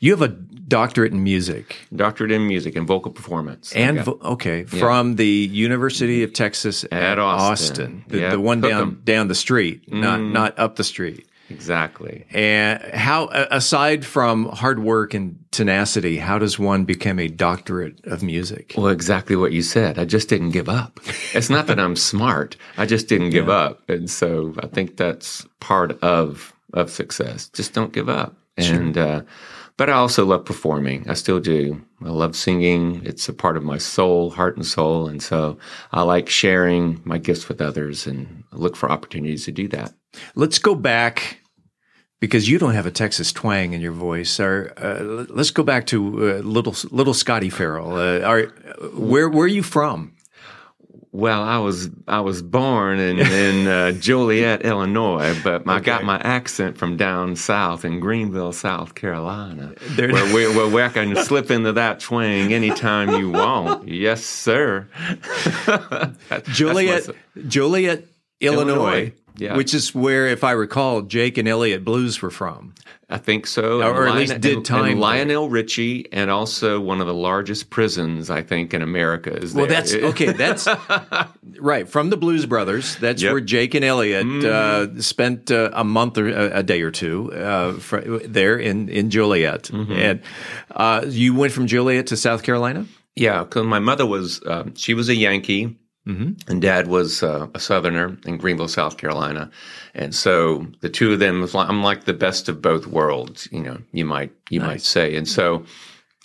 You have a doctorate in music,
doctorate in music and vocal performance,
and
I
vo- okay
Yeah.
from the University of Texas at,
At Austin.
the,
Yeah,
the one down
Cookham.
down the street, not
Mm.
not up the street.
Exactly.
And how, aside from hard work and tenacity, how does one become a doctorate of music?
Well, exactly what you said. I just didn't give up. It's not that I'm smart. I just didn't give up. And so I think that's part of of success. Just don't give up.
Sure.
And uh, but I also love performing. I still do. I love singing. It's a part of my soul, heart and soul. And so I like sharing my gifts with others and look for opportunities to do that.
Let's go back because you don't have a Texas twang in your voice. Or uh, let's go back to uh, little little Scotty Ferrell. Uh, are, where where are you from?
Well, I was I was born in in uh, Joliet, Illinois, but I got my accent from down south in Greenville, South Carolina,
There-
where, we, where, where I can slip into that twang anytime you want. Yes, sir. That's
Joliet,
my-
Joliet, Illinois,
Illinois, yeah.
which is where, if I recall, Jake and Elliott Blues were from.
I think so,
or, or at
And
least did time.
And Lionel Richie, and also one of the largest prisons I think in America is
Well,
there.
that's okay. That's right from the Blues Brothers. That's
Yep.
where Jake and Elliott
Mhm.
uh, spent uh, a month or a, a day or two uh, fr- there in in Joliet.
Mm-hmm.
And uh, you went from Joliet to South Carolina.
Yeah, because my mother was she was a Yankee,
Mhm.
and Dad was uh, a Southerner in Greenville, South Carolina, and so the two of them was like, I'm like the best of both worlds, you know, you might you might say, and so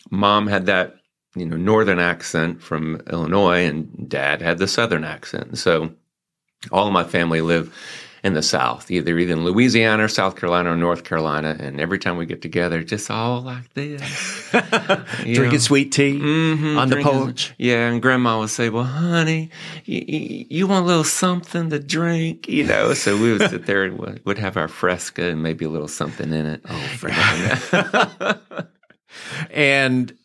Mom had that you know northern accent from Illinois, and Dad had the southern accent, so all of my family live in the South, either either in Louisiana, or South Carolina, or North Carolina, and every time we get together, just all like this.
Drinking
know?
sweet tea
Mhm,
on the porch.
Yeah, and grandma would say, "Well, honey, you, you, you want a little something to drink?" You know, so we would sit there and would, would have our fresca and maybe a little something in it. Oh,
And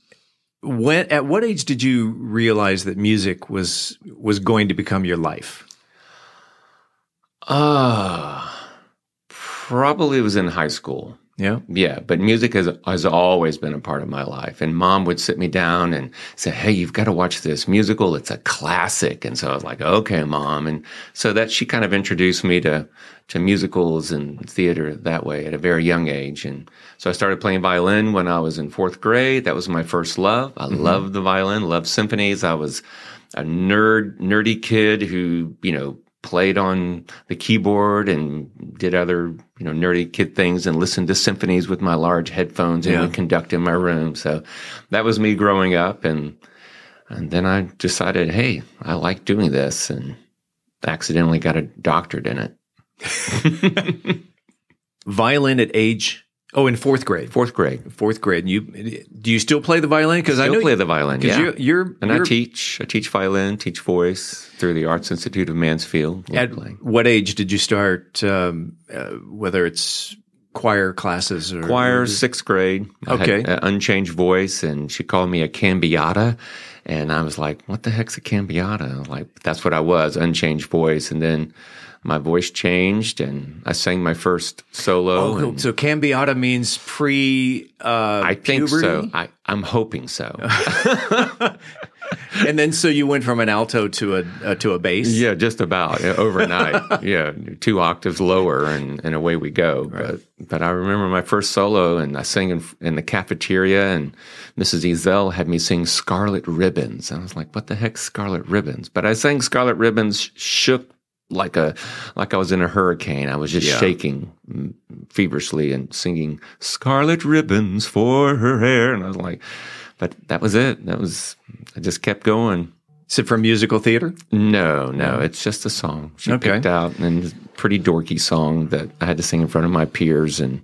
when at what age did you realize that music was was going to become your life?
Ah, Probably was in high school.
Yeah.
Yeah. But music has, has always been a part of my life. And mom would sit me down and say, Hey, you've got to watch this musical. It's a classic. And so I was like, okay, mom. And so that she kind of introduced me to, to musicals and theater that way at a very young age. And so I started playing violin when I was in fourth grade. That was my first love. I
Mhm.
loved the violin, loved symphonies. I was a nerd, nerdy kid who, you know, played on the keyboard and did other, you know, nerdy kid things and listened to symphonies with my large headphones and
Yeah.
would conduct in my room. So that was me growing up. And, and then I decided, hey, I like doing this and accidentally got a doctorate in it.
Violin at age oh in fourth grade.
Fourth grade.
Fourth grade. And you do you still play the violin? Because I know
play
you-
the violin. Yeah,
You're, you're
and I
you're-
teach. I teach violin, teach voice through the Arts Institute of Mansfield. Love
At
playing.
what age did you start? Um, uh, whether it's choir classes or
choir, sixth grade. I
Okay.
an unchanged voice, and she called me a cambiata. And I was like, what the heck's a cambiata? Like, that's what I was, unchanged voice. And then my voice changed, and I sang my first solo.
Oh,
and
so cambiata means pre. Uh,
I think so.
puberty?
I, I'm hoping so.
and then so you went from an alto to a uh, to a bass.
Yeah, just about overnight. yeah, two octaves lower, and, and away we go. But but I remember my first solo, and I sang in, in the cafeteria, and Mrs. Ezel had me sing "Scarlet Ribbons." And I was like, "What the heck, Scarlet Ribbons?" But I sang "Scarlet Ribbons," shook like a like I was in a hurricane. I was just
Yeah.
shaking feverishly and singing "Scarlet Ribbons for her hair," and I was like, "But that was it. That was." I just kept going.
Is it from musical theater?
No, no, it's just a song she
Okay.
picked out, and pretty dorky song that I had to sing in front of my peers, and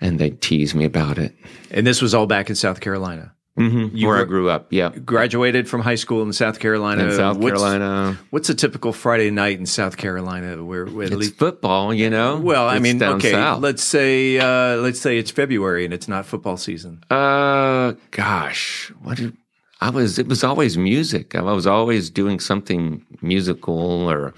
and they teased me about it.
And this was all back in South Carolina.
Mm-hmm.
You
Where I grew up, yeah,
Graduated from high school in South Carolina.
in South
What's-
Carolina.
What's a typical Friday night in South Carolina? Where, where at
It's
least
football, you know.
Well, I mean, okay,
south.
let's say uh, let's say it's February and it's not football season.
Uh, gosh, what did I was? It was always music. I was always doing something musical, or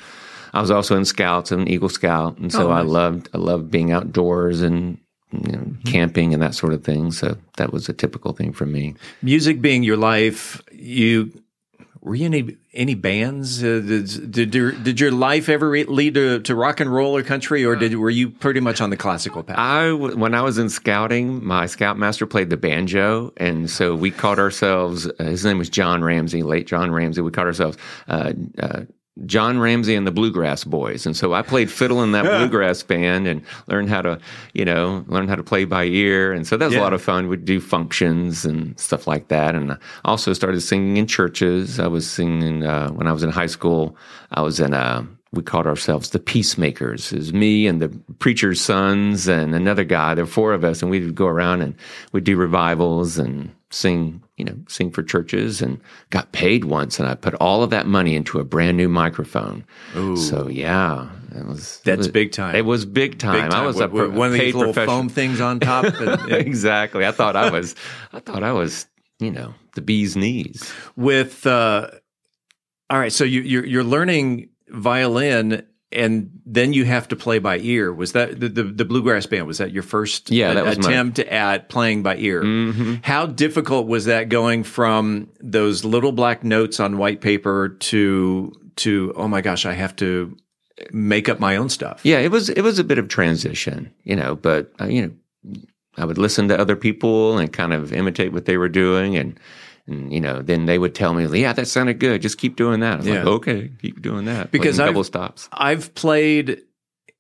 I was also in Scouts, an Eagle Scout, and so
Oh,
I loved I loved being outdoors and you know, camping and that sort of thing. So that was a typical thing for me.
Music being your life, you were you any any bands? Uh, did, did your did your life ever lead to, to rock and roll or country, or did were you pretty much on the classical path?
I when I was in scouting, my scoutmaster played the banjo, and so we called ourselves. Uh, his name was John Ramsey, late John Ramsey. We called ourselves uh, uh, John Ramsey and the Bluegrass Boys, and so I played fiddle in that bluegrass band and learned how to, you know, learn how to play by ear, and so that was a lot of fun. We'd do functions and stuff like that, and I also started singing in churches. I was singing uh, when I was in high school. I was in a we called ourselves the peacemakers. It was me and the preacher's sons and another guy. There were four of us, and we'd go around and we'd do revivals and sing, you know, sing for churches and got paid once. And I put all of that money into a brand new microphone.
Ooh.
So yeah, it was.
That's
it was,
big time.
It was big time.
Big time.
I was
With-
a
with one of these little foam things on top. and-
exactly. I thought I was. I thought I was. You know, the bee's knees.
with uh all right so you you're, you're learning violin and then you have to play by ear. Was that the, the, the bluegrass band? Was that your first
Yeah, that was my-
attempt at playing by ear?
Mhm.
how difficult was that going from those little black notes on white paper to to oh my gosh i have to make up my own stuff?
Yeah, it was it was a bit of transition, you know, but uh, you know, I would listen to other people and kind of imitate what they were doing and and you know, then they would tell me, "Yeah, that sounded good. Just keep doing that." I was like, "Okay, keep doing that."
because I've,
double stops.
I've played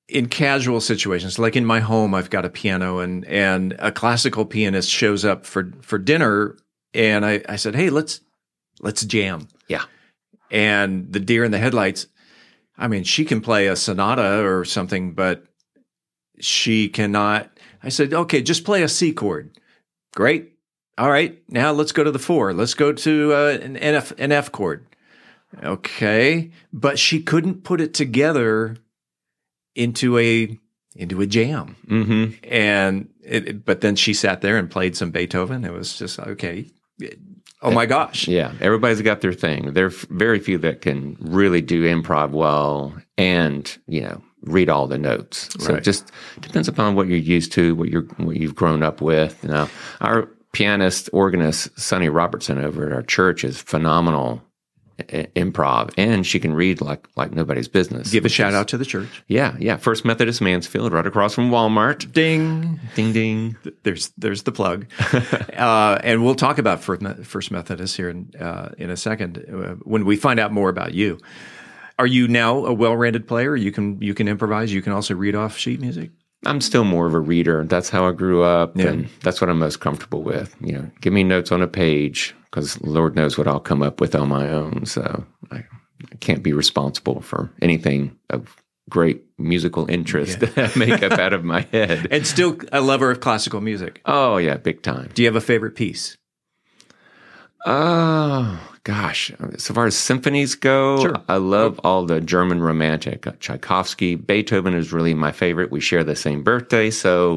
in casual situations, like in my home, I've got a piano, and and a classical pianist shows up for for dinner, and I I said, hey, let's let's jam,
Yeah.
and the deer in the headlights. I mean, she can play a sonata or something, but she cannot. I said, okay, just play a C chord. Great. All right, now let's go to the four. Let's go to uh, an F an F chord. Okay, but she couldn't put it together into a into a jam.
Mm-hmm.
And it, it- but then she sat there and played some Beethoven. It was just okay. Oh my gosh!
Yeah, everybody's got their thing. There are very few that can really do improv well and you know read all the notes. So
Right.
it just depends upon what you're used to, what you're what you've grown up with. You know, our pianist organist Sonny Robertson over at our church is phenomenal i- improv, and she can read like like nobody's business.
Give a shout
is-
out to the church.
Yeah, yeah. First Methodist Mansfield, right across from Walmart.
Ding,
ding, ding.
There's there's the plug, uh, and we'll talk about First Methodist here in uh, in a second uh, when we find out more about you. Are you now a well-rounded player? You can you can improvise. You can also read off sheet music.
I'm still more of a reader. That's how I grew up,
Yeah.
and that's what I'm most comfortable with. You know, give me notes on a page because Lord knows what I'll come up with on my own. So I, I can't be responsible for anything of great musical interest that I make up out of my head.
And still a lover of classical music.
Oh yeah, big time.
Do you have a favorite piece?
Oh gosh, so far as symphonies go,
Sure.
I love all the German romantic. Uh, Tchaikovsky, Beethoven is really my favorite. We share the same birthday, so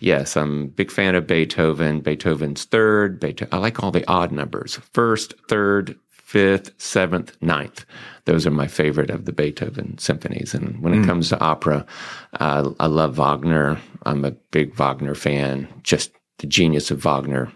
yes, I'm a big fan of Beethoven. Beethoven's third. Beethoven, I like all the odd numbers: first, third, fifth, seventh, ninth. Those are my favorite of the Beethoven symphonies. And when it
Mm.
comes to opera, uh, I love Wagner. I'm a big Wagner fan. Just the genius of Wagner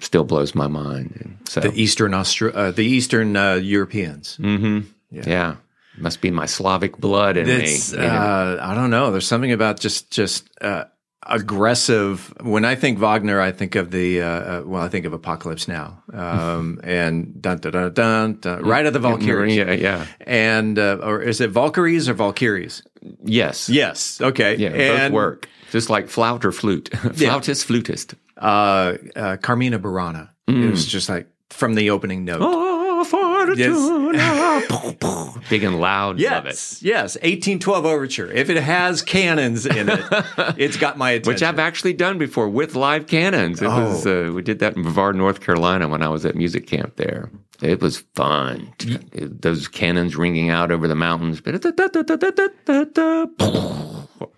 still blows my mind. And so
The Eastern Austra- uh, the Eastern uh, Europeans.
hmm yeah. must be my Slavic blood in
It's,
me. you know?
uh, I don't know. There's something about just just uh, aggressive. When I think Wagner, I think of the uh, uh, well, I think of Apocalypse Now, um, and dun dun dun dun, dun Ride of the Valkyries.
Yeah, yeah.
And uh, or is it Valkyries or Valkyries?
Yes.
Yes. Okay.
Yeah,
and,
both work. Just like flout or flute. Flautist, flutist.
Uh, uh, Carmina Burana. It was just like from the opening note.
Oh, Big and loud.
Yes,
Love it.
yes. 1812 Overture. If it has cannons in it, it's got my attention.
Which I've actually done before with live cannons. It was uh, we did that in Brevard, North Carolina, when I was at music camp there. It was fun. Those cannons ringing out over the mountains.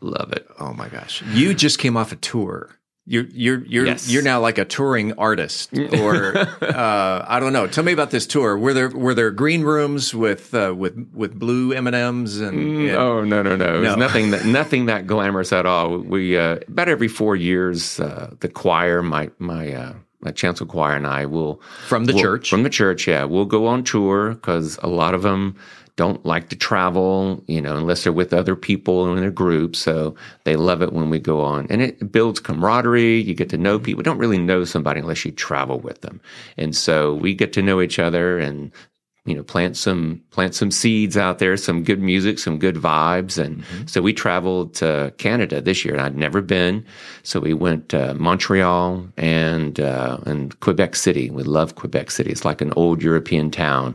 Love it.
Oh my gosh! You just came off a tour. You're you're you're
Yes.
you're now like a touring artist, or uh, I don't know. Tell me about this tour. Were there were there green rooms with uh, with with blue M and M's and,
Mm, oh no no no! It was
No.
nothing that nothing that glamorous at all. We uh, about every four years, uh, the choir, my my uh, my chancel choir, and I will
From the
we'll-
church?
from the church. Yeah, we'll go on tour because a lot of them don't like to travel, you know, unless they're with other people in a group. So they love it when we go on, and it builds camaraderie. You get to know mm-hmm. people. You don't really know somebody unless you travel with them, and so we get to know each other and you know plant some plant some seeds out there some good music some good vibes. And so we traveled to canada this year. And i'd never been. So we went to montreal and uh, and quebec city. We love quebec city. It's like an old european town.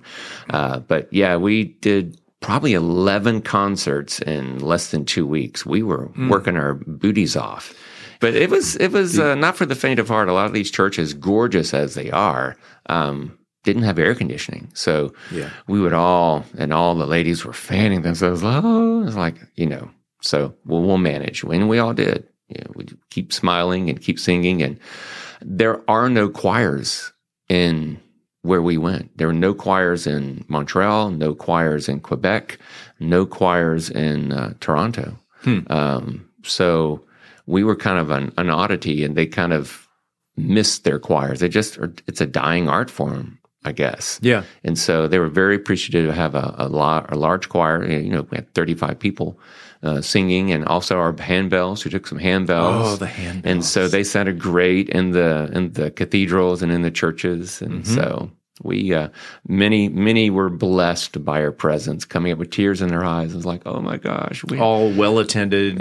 Uh, but yeah we did probably 11 concerts in less than two weeks. We were
Mm.
working our booties off. But it was it was uh, not for the faint of heart. A lot of these churches, gorgeous as they are, um, didn't have air conditioning. So
Yeah.
we would all and all the ladies were fanning themselves. Oh, it's like you know. So we'll, we'll manage, and we all did. You know, we keep smiling and keep singing, and there are no choirs in where we went. There were no choirs in Montreal, no choirs in Quebec, no choirs in uh, Toronto.
Hmm.
Um, so we were kind of an, an oddity, and they kind of missed their choirs. They just are, it's a dying art form, I guess.
Yeah.
And so they were very appreciative to have a, a, lot, a large choir. You know, we had 35 people uh, singing, and also our handbells. We took some handbells.
Oh, the handbells.
And so they sounded great in the in the cathedrals and in the churches. And
Mhm.
so we uh, many many were blessed by our presence, coming up with tears in their eyes. It was like, oh my gosh, we
all well attended.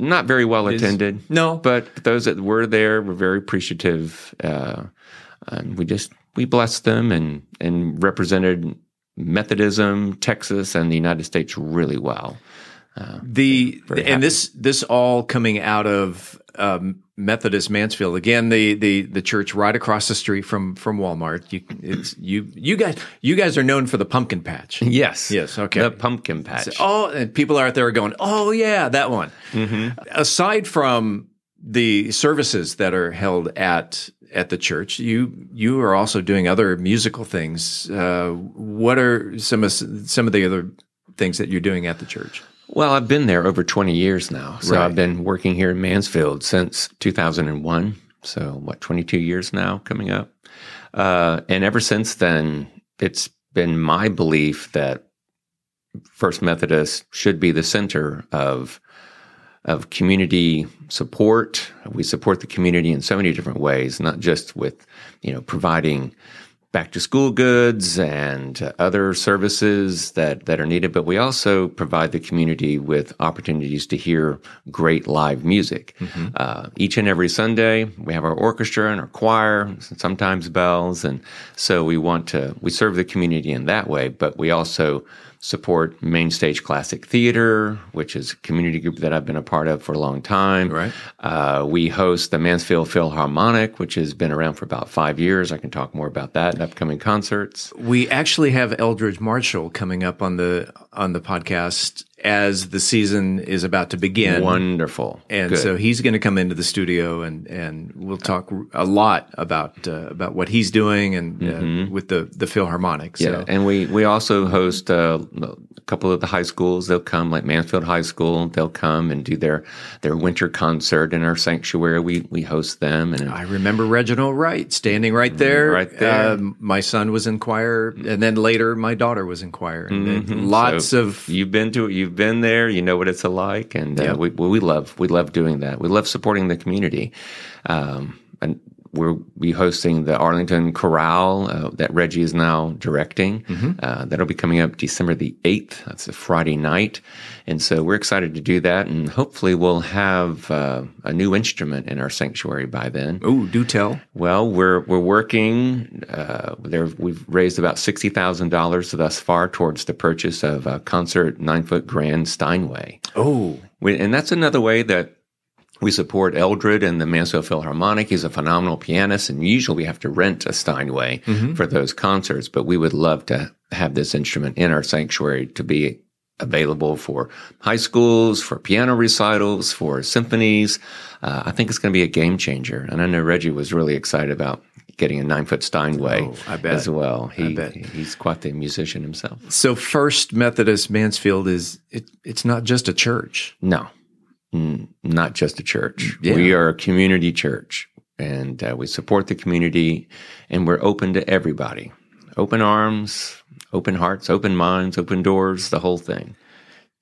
not very well
Is-
attended.
No,
but those that were there were very appreciative, uh, and we just we blessed them and and represented Methodism, Texas, and the United States really well. Uh,
the and
happy.
this this all coming out of um, Methodist Mansfield again the the the church right across the street from from Walmart you it's you you guys you guys are known for the pumpkin patch
yes
yes okay
the pumpkin patch.
oh and people out there are going oh yeah that one
Mm-hmm.
aside from the services that are held at at the church you you are also doing other musical things uh, what are some of some of the other things that you're doing at the church
Well, I've been there over 20 years now. So
Right.
I've been working here in Mansfield since 2001. So, what, 22 years now coming up? Uh, and ever since then, it's been my belief that First Methodist should be the center of of community support. We support the community in so many different ways, not just with you know providing back to school goods and other services that, that are needed, but we also provide the community with opportunities to hear great live music. Uh, each and every Sunday, we have our orchestra and our choir, and sometimes bells. And so we want to, we serve the community in that way, but we also support Main Stage Classic Theater, which is a community group that I've been a part of for a long time.
Right.
Uh, we host the Mansfield Philharmonic, which has been around for about five years. I can talk more about that in upcoming concerts.
We actually have Eldred Marshall coming up on the on the podcast as the season is about to begin.
Wonderful.
And
Good.
so he's going to come into the studio and and we'll talk a lot about uh, about what he's doing and uh, with the the Philharmonic. So
Yeah, and we we also host uh, a couple of the high schools. They'll come, like Mansfield High School. They'll come and do their their winter concert in our sanctuary. We we host them, and
I remember Reginald Wright standing right there.
Right there.
Um, my son was in choir, and then later my daughter was in choir.
Mhm.
lots
So
of
you've been to it, you've been there, you know what it's like, and uh,
Yeah.
we we love we love doing that. We love supporting the community, um, we're be hosting the Arlington Chorale uh, that Reggie is now directing.
Mm-hmm.
Uh, that'll be coming up December the eighth. That's a Friday night, and so we're excited to do that, and hopefully we'll have uh, a new instrument in our sanctuary by then.
Oh, do tell.
Well, we're we're working. Uh, there, we've raised about sixty thousand dollars thus far towards the purchase of a concert nine foot grand Steinway.
Oh,
we, and that's another way that we support Eldred and the Mansfield Philharmonic. He's a phenomenal pianist, and usually we have to rent a Steinway
Mhm.
for those concerts. But we would love to have this instrument in our sanctuary to be available for high schools, for piano recitals, for symphonies. Uh, I think it's going to be a game changer. And I know Reggie was really excited about getting a nine foot Steinway
Oh, I bet.
as well. He,
I bet.
He's quite the musician himself.
So First Methodist Mansfield is it, it's not just a church.
No, not just a church.
Yeah.
We are a community church, and uh, we support the community, and we're open to everybody. Open arms, open hearts, open minds, open doors, the whole thing.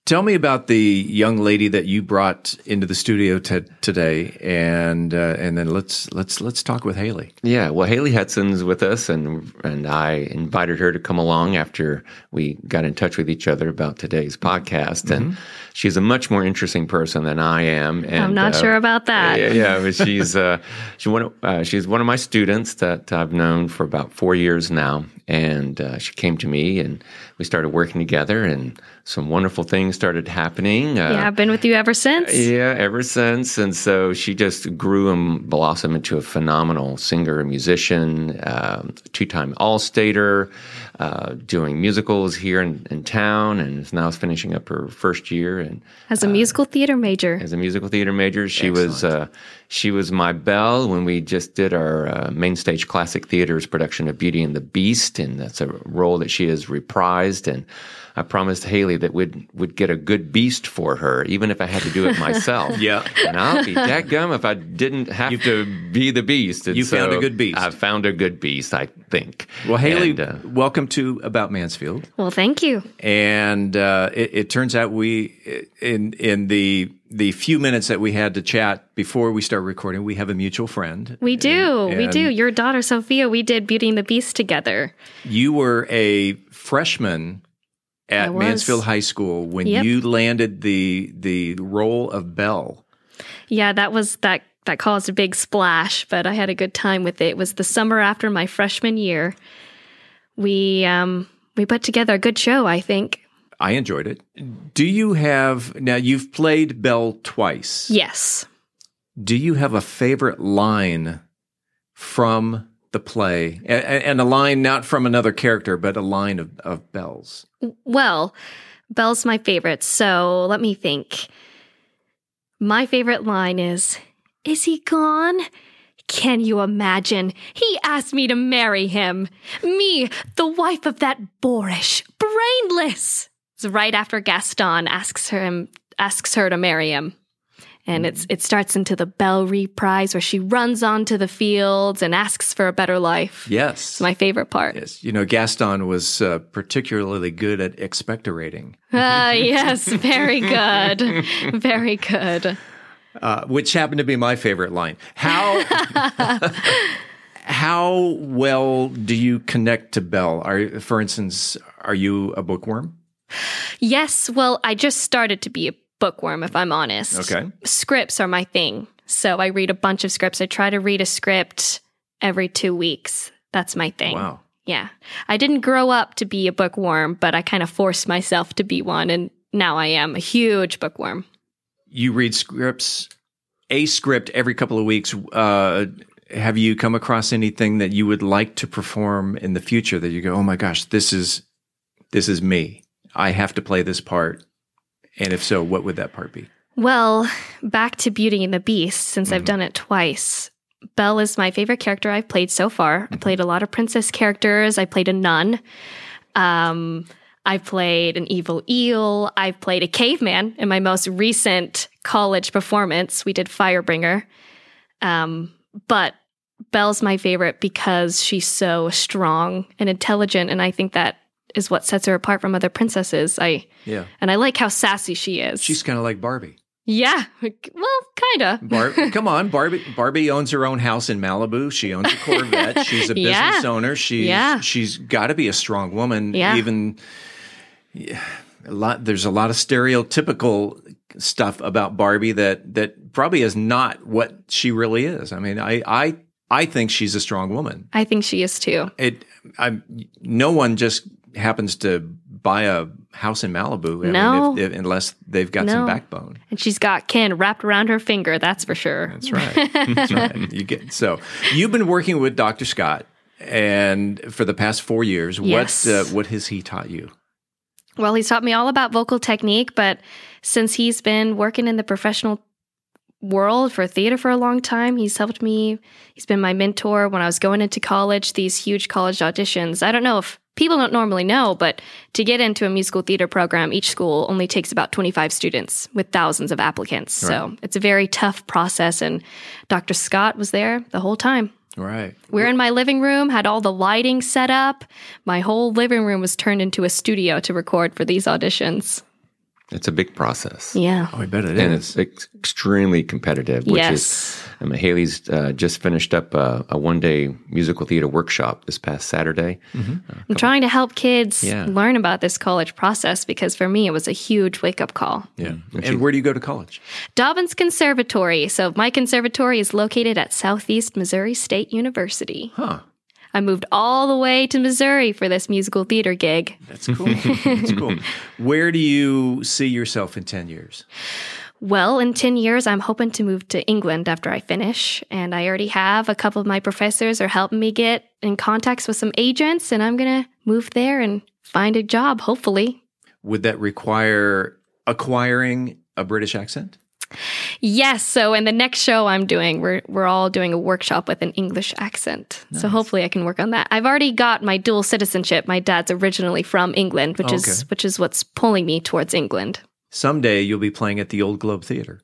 Tell me about the young lady that you brought into the studio t- today, and uh, and then let's let's let's talk with Haley.
Yeah, well, Haley Hudson's with us, and and I invited her to come along after we got in touch with each other about today's podcast. And she's a much more interesting person than I am. And,
I'm not
uh,
sure about that.
Yeah, yeah but she's uh, she's one of, uh, she's one of my students that I've known for about four years now, and uh, she came to me, and we started working together, and some wonderful things started happening. Uh,
yeah, I've been with you ever since.
yeah, ever since. And so she just grew and blossomed into a phenomenal singer, and musician, um, two time All Stater, uh, doing musicals here in, in town, and is now finishing up her first year. And
As a musical theater major.
as a musical theater major, she was uh, she was my belle when we just did our uh, main stage classic theater's production of Beauty and the Beast, and that's a role that she has reprised. And I promised Haley that we'd would get a good beast for her, even if I had to do it myself.
Yeah.
and I'll be dadgum if I didn't have to be the beast. And
You found a good beast.
I found a good beast, I think.
Well, Haley,
And, uh,
welcome to About Mansfield.
Well, thank you.
And uh, it, it turns out we in in the the few minutes that we had to chat before we start recording, we have a mutual friend.
We do. we
and-
do. Your daughter, Sophia, we did Beauty and the Beast together.
You were a freshman
I
at. Mansfield High School when
Yep.
you landed the the role of Belle.
Yeah, that was that that caused a big splash, but I had a good time with it. It was the summer after my freshman year. We um we put together a good show, I think.
I enjoyed it. Do you have now? You've played Belle twice.
Yes.
Do you have a favorite line from the play, A- a- and a line not from another character, but a line of, of Belle's?
Well, Bell's my favorite, so let me think. My favorite line is Is he gone? Can you imagine? He asked me to marry him. Me, the wife of that boorish, brainless. It's right after Gaston asks her asks her to marry him. And it's it starts into the Belle reprise where she runs onto the fields and asks for a better life.
Yes.
It's my favorite part.
Yes. You know, Gaston was uh, particularly good at expectorating.
Ah, yes, very good. very good.
Uh, which happened to be my favorite line. How how well do you connect to Belle? Are for instance, are you a bookworm?
Yes, well, I just started to be a bookworm if I'm honest.
Okay.
Scripts are my thing. So I read a bunch of scripts. I try to read a script every 2 weeks. That's my thing.
Wow.
Yeah. I didn't grow up to be a bookworm, but I kind of forced myself to be one and now I am a huge bookworm.
You read scripts, a script every couple of weeks. Uh, have you come across anything that you would like to perform in the future that you go, oh my gosh, this is this is me. I have to play this part. And if so, what would that part be?
Well, back to Beauty and the Beast, since
Mm-hmm.
I've done it twice. Belle is my favorite character I've played so far.
Mm-hmm.
I played a lot of princess characters. I played a nun. Um, I played an evil eel. I played a caveman in my most recent college performance. We did Firebringer. Um, but Belle's my favorite because she's so strong and intelligent, and I think that is what sets her apart from other princesses. I
Yeah.
and I like how sassy she is.
She's kind of like Barbie.
Yeah, well, kind of.
Bar- come on, Barbie. Barbie owns her own house in Malibu. She owns a Corvette. She's a business
Yeah.
owner. She's
Yeah.
she's got to be a strong woman.
Yeah.
Even yeah, a lot. There's a lot of stereotypical stuff about Barbie that that probably is not what she really is. I mean, I I I think she's a strong woman.
I think she is too.
It. I. No one just happens to buy a house in Malibu. I
No.
mean, if, if, unless they've got some backbone.
And she's got Ken wrapped around her finger, that's for sure.
That's right. That's right. You get so you've been working with Dr. Scott and for the past four years.
Yes.
What uh, what has he taught you?
Well, he's taught me all about vocal technique, but since he's been working in the professional world for theater for a long time, he's helped me. He's been my mentor when I was going into college, these huge college auditions. I don't know if people don't normally know, but to get into a musical theater program, each school only takes about 25 students with thousands of applicants. So it's a very tough process. And Dr. Scott was there the whole time.
Right.
We're in my living room, had all the lighting set up. My whole living room was turned into a studio to record for these auditions.
It's a big process.
Yeah.
Oh, I bet it
and
is.
it's ex- extremely competitive. Which
Yes.
is, I mean, Haley's uh, just finished up a, a one-day musical theater workshop this past Saturday. Mm-hmm.
Uh, I'm trying to help kids
Yeah.
learn about this college process because for me it was a huge wake up call.
Yeah. Mm.
And
And where do you go to college?
Dobbins Conservatory. So my conservatory is located at Southeast Missouri State University.
Huh.
I moved all the way to Missouri for this musical theater gig.
That's cool. That's cool. Where do you see yourself in ten years?
Well, in 10 years, I'm hoping to move to England after I finish. And I already have a couple of my professors are helping me get in contacts with some agents, and I'm going to move there and find a job, hopefully.
Would that require acquiring a British accent?
Yes. So in the next show I'm doing, we're we're all doing a workshop with an English accent. So hopefully I can work on that. I've already got my dual citizenship. My dad's originally from England, which
Okay.
is which is what's pulling me towards England.
Someday you'll be playing at the Old Globe Theater.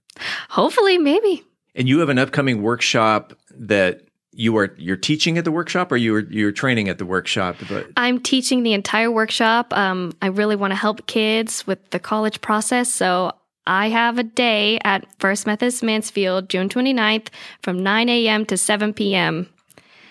Hopefully, maybe.
And you have an upcoming workshop that you are you're teaching at the workshop or you're you're training at the workshop but
I'm teaching the entire workshop. Um, I really want to help kids with the college process. So I have a day at First Methodist Mansfield, June 29th from 9 a.m. to 7 p.m.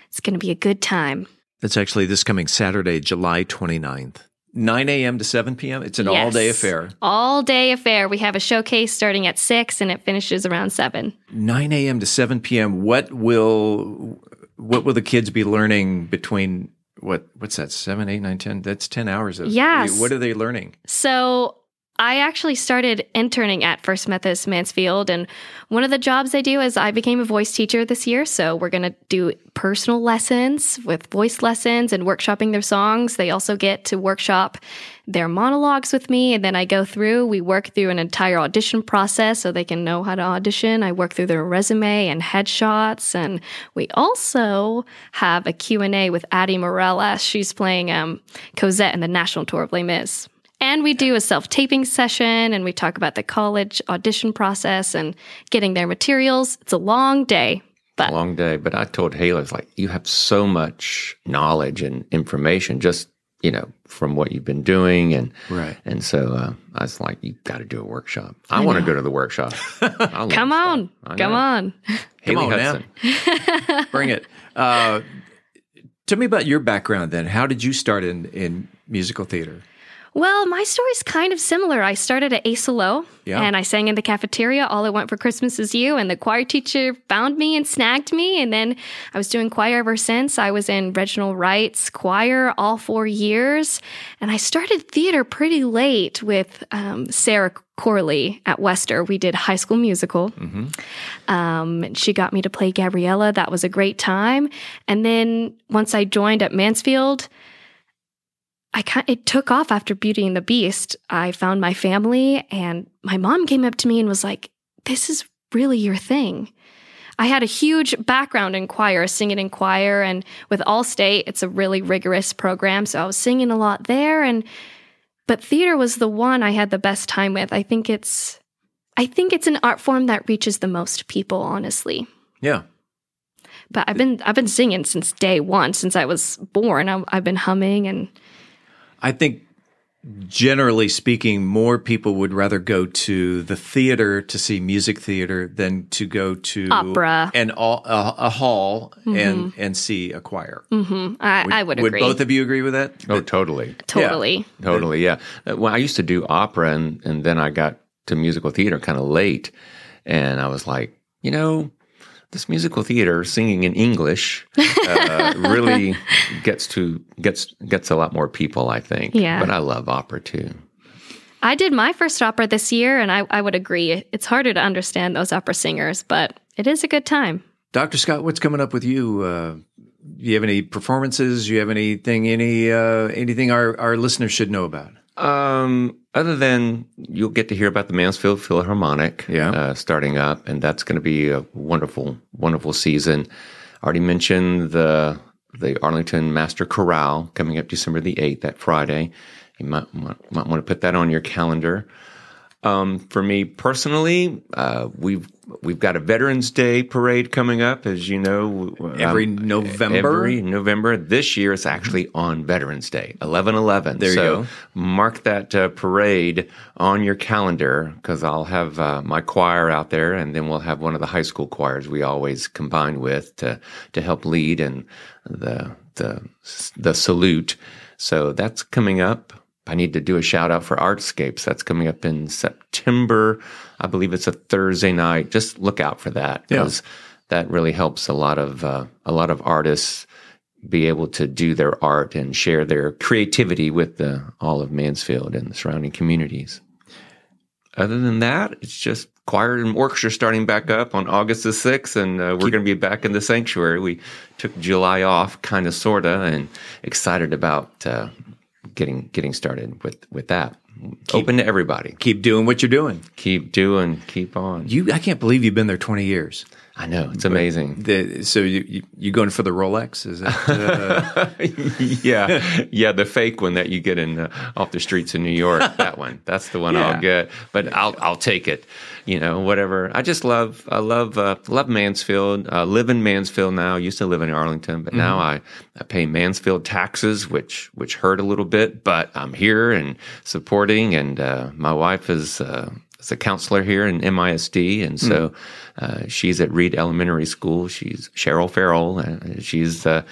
It's going to be a good time.
that's actually this coming Saturday, July 29th. 9 a.m. to 7 p.m. It's an all day affair.
All day affair. We have a showcase starting at 6 and it finishes around 7.
9 a.m. to 7 p.m. What will what will the kids be learning between what what's that? 7, 8, 9, 10? That's 10 hours of
Yes.
What are they learning?
So I actually started interning at First Methodist Mansfield, and one of the jobs I do is I became a voice teacher this year. So we're going to do personal lessons with voice lessons and workshopping their songs. They also get to workshop their monologues with me, and then I go through. We work through an entire audition process so they can know how to audition. I work through their resume and headshots, and we also have a Q and A with Addie Morales. She's playing um, Cosette in the national tour of Les Mis. And we do a self taping session and we talk about the college audition process and getting their materials. It's a long day. But
long day. But I told Haley, it's like, you have so much knowledge and information just, you know, from what you've been doing. And,
right.
and so uh, I was like, you got to do a workshop. I,
I
want to go to the workshop.
Come on. Come on.
Haley
Come on now.
Hudson.
Bring it. Uh, tell me about your background then. How did you start in, in musical theater?
Well, my story's kind of similar. I started at ASLO
Yeah.
and I sang in the cafeteria. All I want for Christmas is you. And the choir teacher found me and snagged me. And then I was doing choir ever since. I was in Reginald Wright's choir all four years. And I started theater pretty late with um, Sarah Corley at Wester. We did High School Musical. Um, and she got me to play Gabriella. That was a great time. And then once I joined at Mansfield, I kind it took off after Beauty and the Beast. I found my family, and my mom came up to me and was like, "This is really your thing." I had a huge background in choir, singing in choir, and with All-State, it's a really rigorous program. So I was singing a lot there, and but theater was the one I had the best time with. I think it's, I think it's an art form that reaches the most people, honestly.
Yeah.
But I've been I've been singing since day one, since I was born. I, I've been humming and
I think generally speaking, more people would rather go to the theater to see music theater than to go to
Opera.
and all, a, a hall and
Mhm.
and see a choir.
hmm I, I would agree.
both of you agree with that?
Oh, totally.
Totally.
Totally, yeah. Uh, Well, I used to do opera, and, and then I got to musical theater kind of late, and I was like, you know, this musical theater singing in English uh, really gets to gets gets a lot more people, I think.
Yeah.
But I love opera too.
I did my first opera this year, and I, I would agree. It's harder to understand those opera singers, but it is a good time.
Dr. Scott, what's coming up with you? Uh, do you have any performances? Do you have anything any uh, anything our, our listeners should know about?
Um, other than you'll get to hear about the Mansfield Philharmonic,
Yeah.
uh, starting up, and that's going to be a wonderful, wonderful season. I Already mentioned the the Arlington Master Chorale coming up December the eighth, that Friday. You might might, might want to put that on your calendar. Um, for me personally, uh, we've we've got a Veterans Day parade coming up, as you know.
Every
um,
November?
Every November. This year, it's actually on Veterans Day, eleven eleven.
There you go.
Mark that uh, parade on your calendar because I'll have uh, my choir out there, and then we'll have one of the high school choirs we always combine with to to help lead and the the the salute. So that's coming up. I need to do a shout out for Artscapes. That's coming up in September. I believe it's a Thursday night. Just look out for that
Yeah.
because that really helps a lot of uh, a lot of artists be able to do their art and share their creativity with the all of Mansfield and the surrounding communities. Other than that, it's just choir and orchestra starting back up on August the 6th, and uh, we're going to be back in the sanctuary. We took July off, kind of, sort of, and excited about uh, getting getting started with, with that. Open to everybody.
Keep doing what you're doing.
Keep doing, keep on.
You, I can't believe you've been there 20 years.
I know it's amazing.
The, so you, you you going for the Rolex? Is that? Uh,
yeah, yeah, the fake one that you get in uh, off the streets of New York. That one, that's the one
Yeah.
I'll get. But I'll I'll take it. You know, whatever. I just love I love uh, love Mansfield. Uh, live in Mansfield now. Used to live in Arlington, but now
Mhm.
I, I pay Mansfield taxes, which which hurt a little bit. But I'm here and supporting, and uh, my wife is. Is a counselor here in MISD, and so uh, she's at Reed Elementary School. She's Cheryl Ferrell. Uh, she's uh,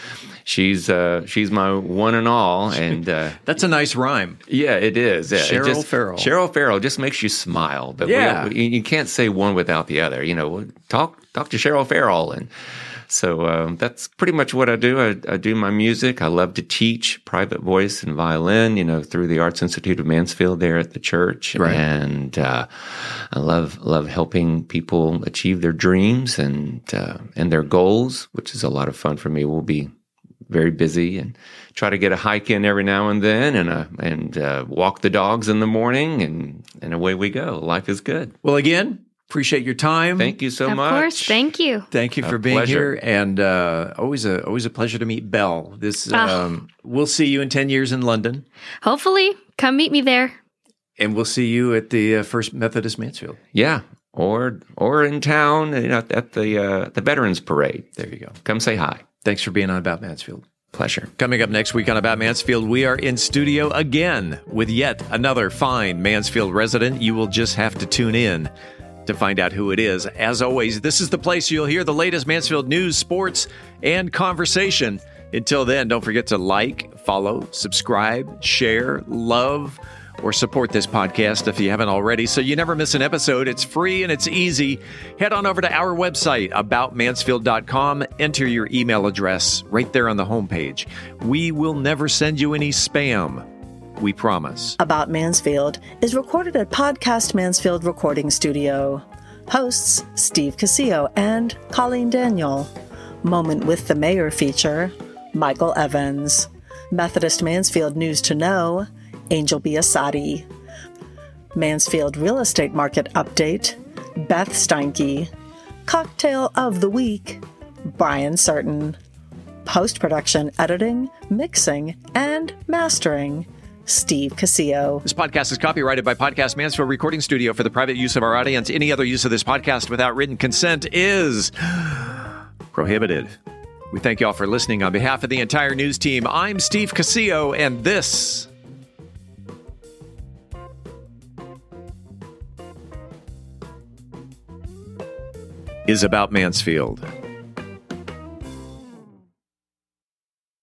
she's uh, she's my one and all, and uh,
that's a nice rhyme.
Yeah, it is. Yeah, it
Cheryl
just-
Ferrell.
Cheryl Ferrell just makes you smile. But we-
Yeah.
we- you can't say one without the other. You know, talk talk to Cheryl Ferrell, and so um, that's pretty much what I do. I, I do my music. I love to teach private voice and violin. You know, through the Arts Institute of Mansfield there at the church,
Right.
and uh, I love love helping people achieve their dreams and uh, and their goals, which is a lot of fun for me. We'll be very busy and try to get a hike in every now and then and uh, and uh, walk the dogs in the morning and and away we go. Life is good.
Well, again, Appreciate your time.
Thank you so
of
much.
Of course. Thank you.
Thank you
A
for being
pleasure.
here, and uh, always a always a pleasure to meet Belle. This
Ah.
um, we'll see you in ten years in London,
Hopefully, come meet me there.
and we'll see you at the uh, First Methodist Mansfield.
Yeah, or or in town, you know, at the uh, the Veterans Parade.
There you go.
Come say hi.
Thanks for being on About Mansfield.
Pleasure.
Coming up next week on About Mansfield, we are in studio again with yet another fine Mansfield resident. You will just have to tune in to find out who it is. As always, this is the place you'll hear the latest Mansfield news, sports, and conversation. Until then, don't forget to like, follow, subscribe, share, love, or support this podcast if you haven't already so you never miss an episode. It's free and it's easy. Head on over to our website, aboutmansfield.com, enter your email address right there on the homepage. We will never send you any spam. We promise.
About Mansfield is recorded at Podcast Mansfield Recording Studio. Hosts Steve Casillo and Colleen Daniel. Moment with the Mayor feature Michael Evans. Methodist Mansfield News to Know Angel Biasatti. Mansfield Real Estate Market Update Beth Steinke. Cocktail of the Week Brian Certain. Post production editing, mixing, and mastering Steve Casillo.
This podcast is copyrighted by Podcast Mansfield Recording Studio for the private use of our audience. Any other use of this podcast without written consent is prohibited. We thank you all for listening. On behalf of the entire news team, I'm Steve Casillo, and this is about Mansfield.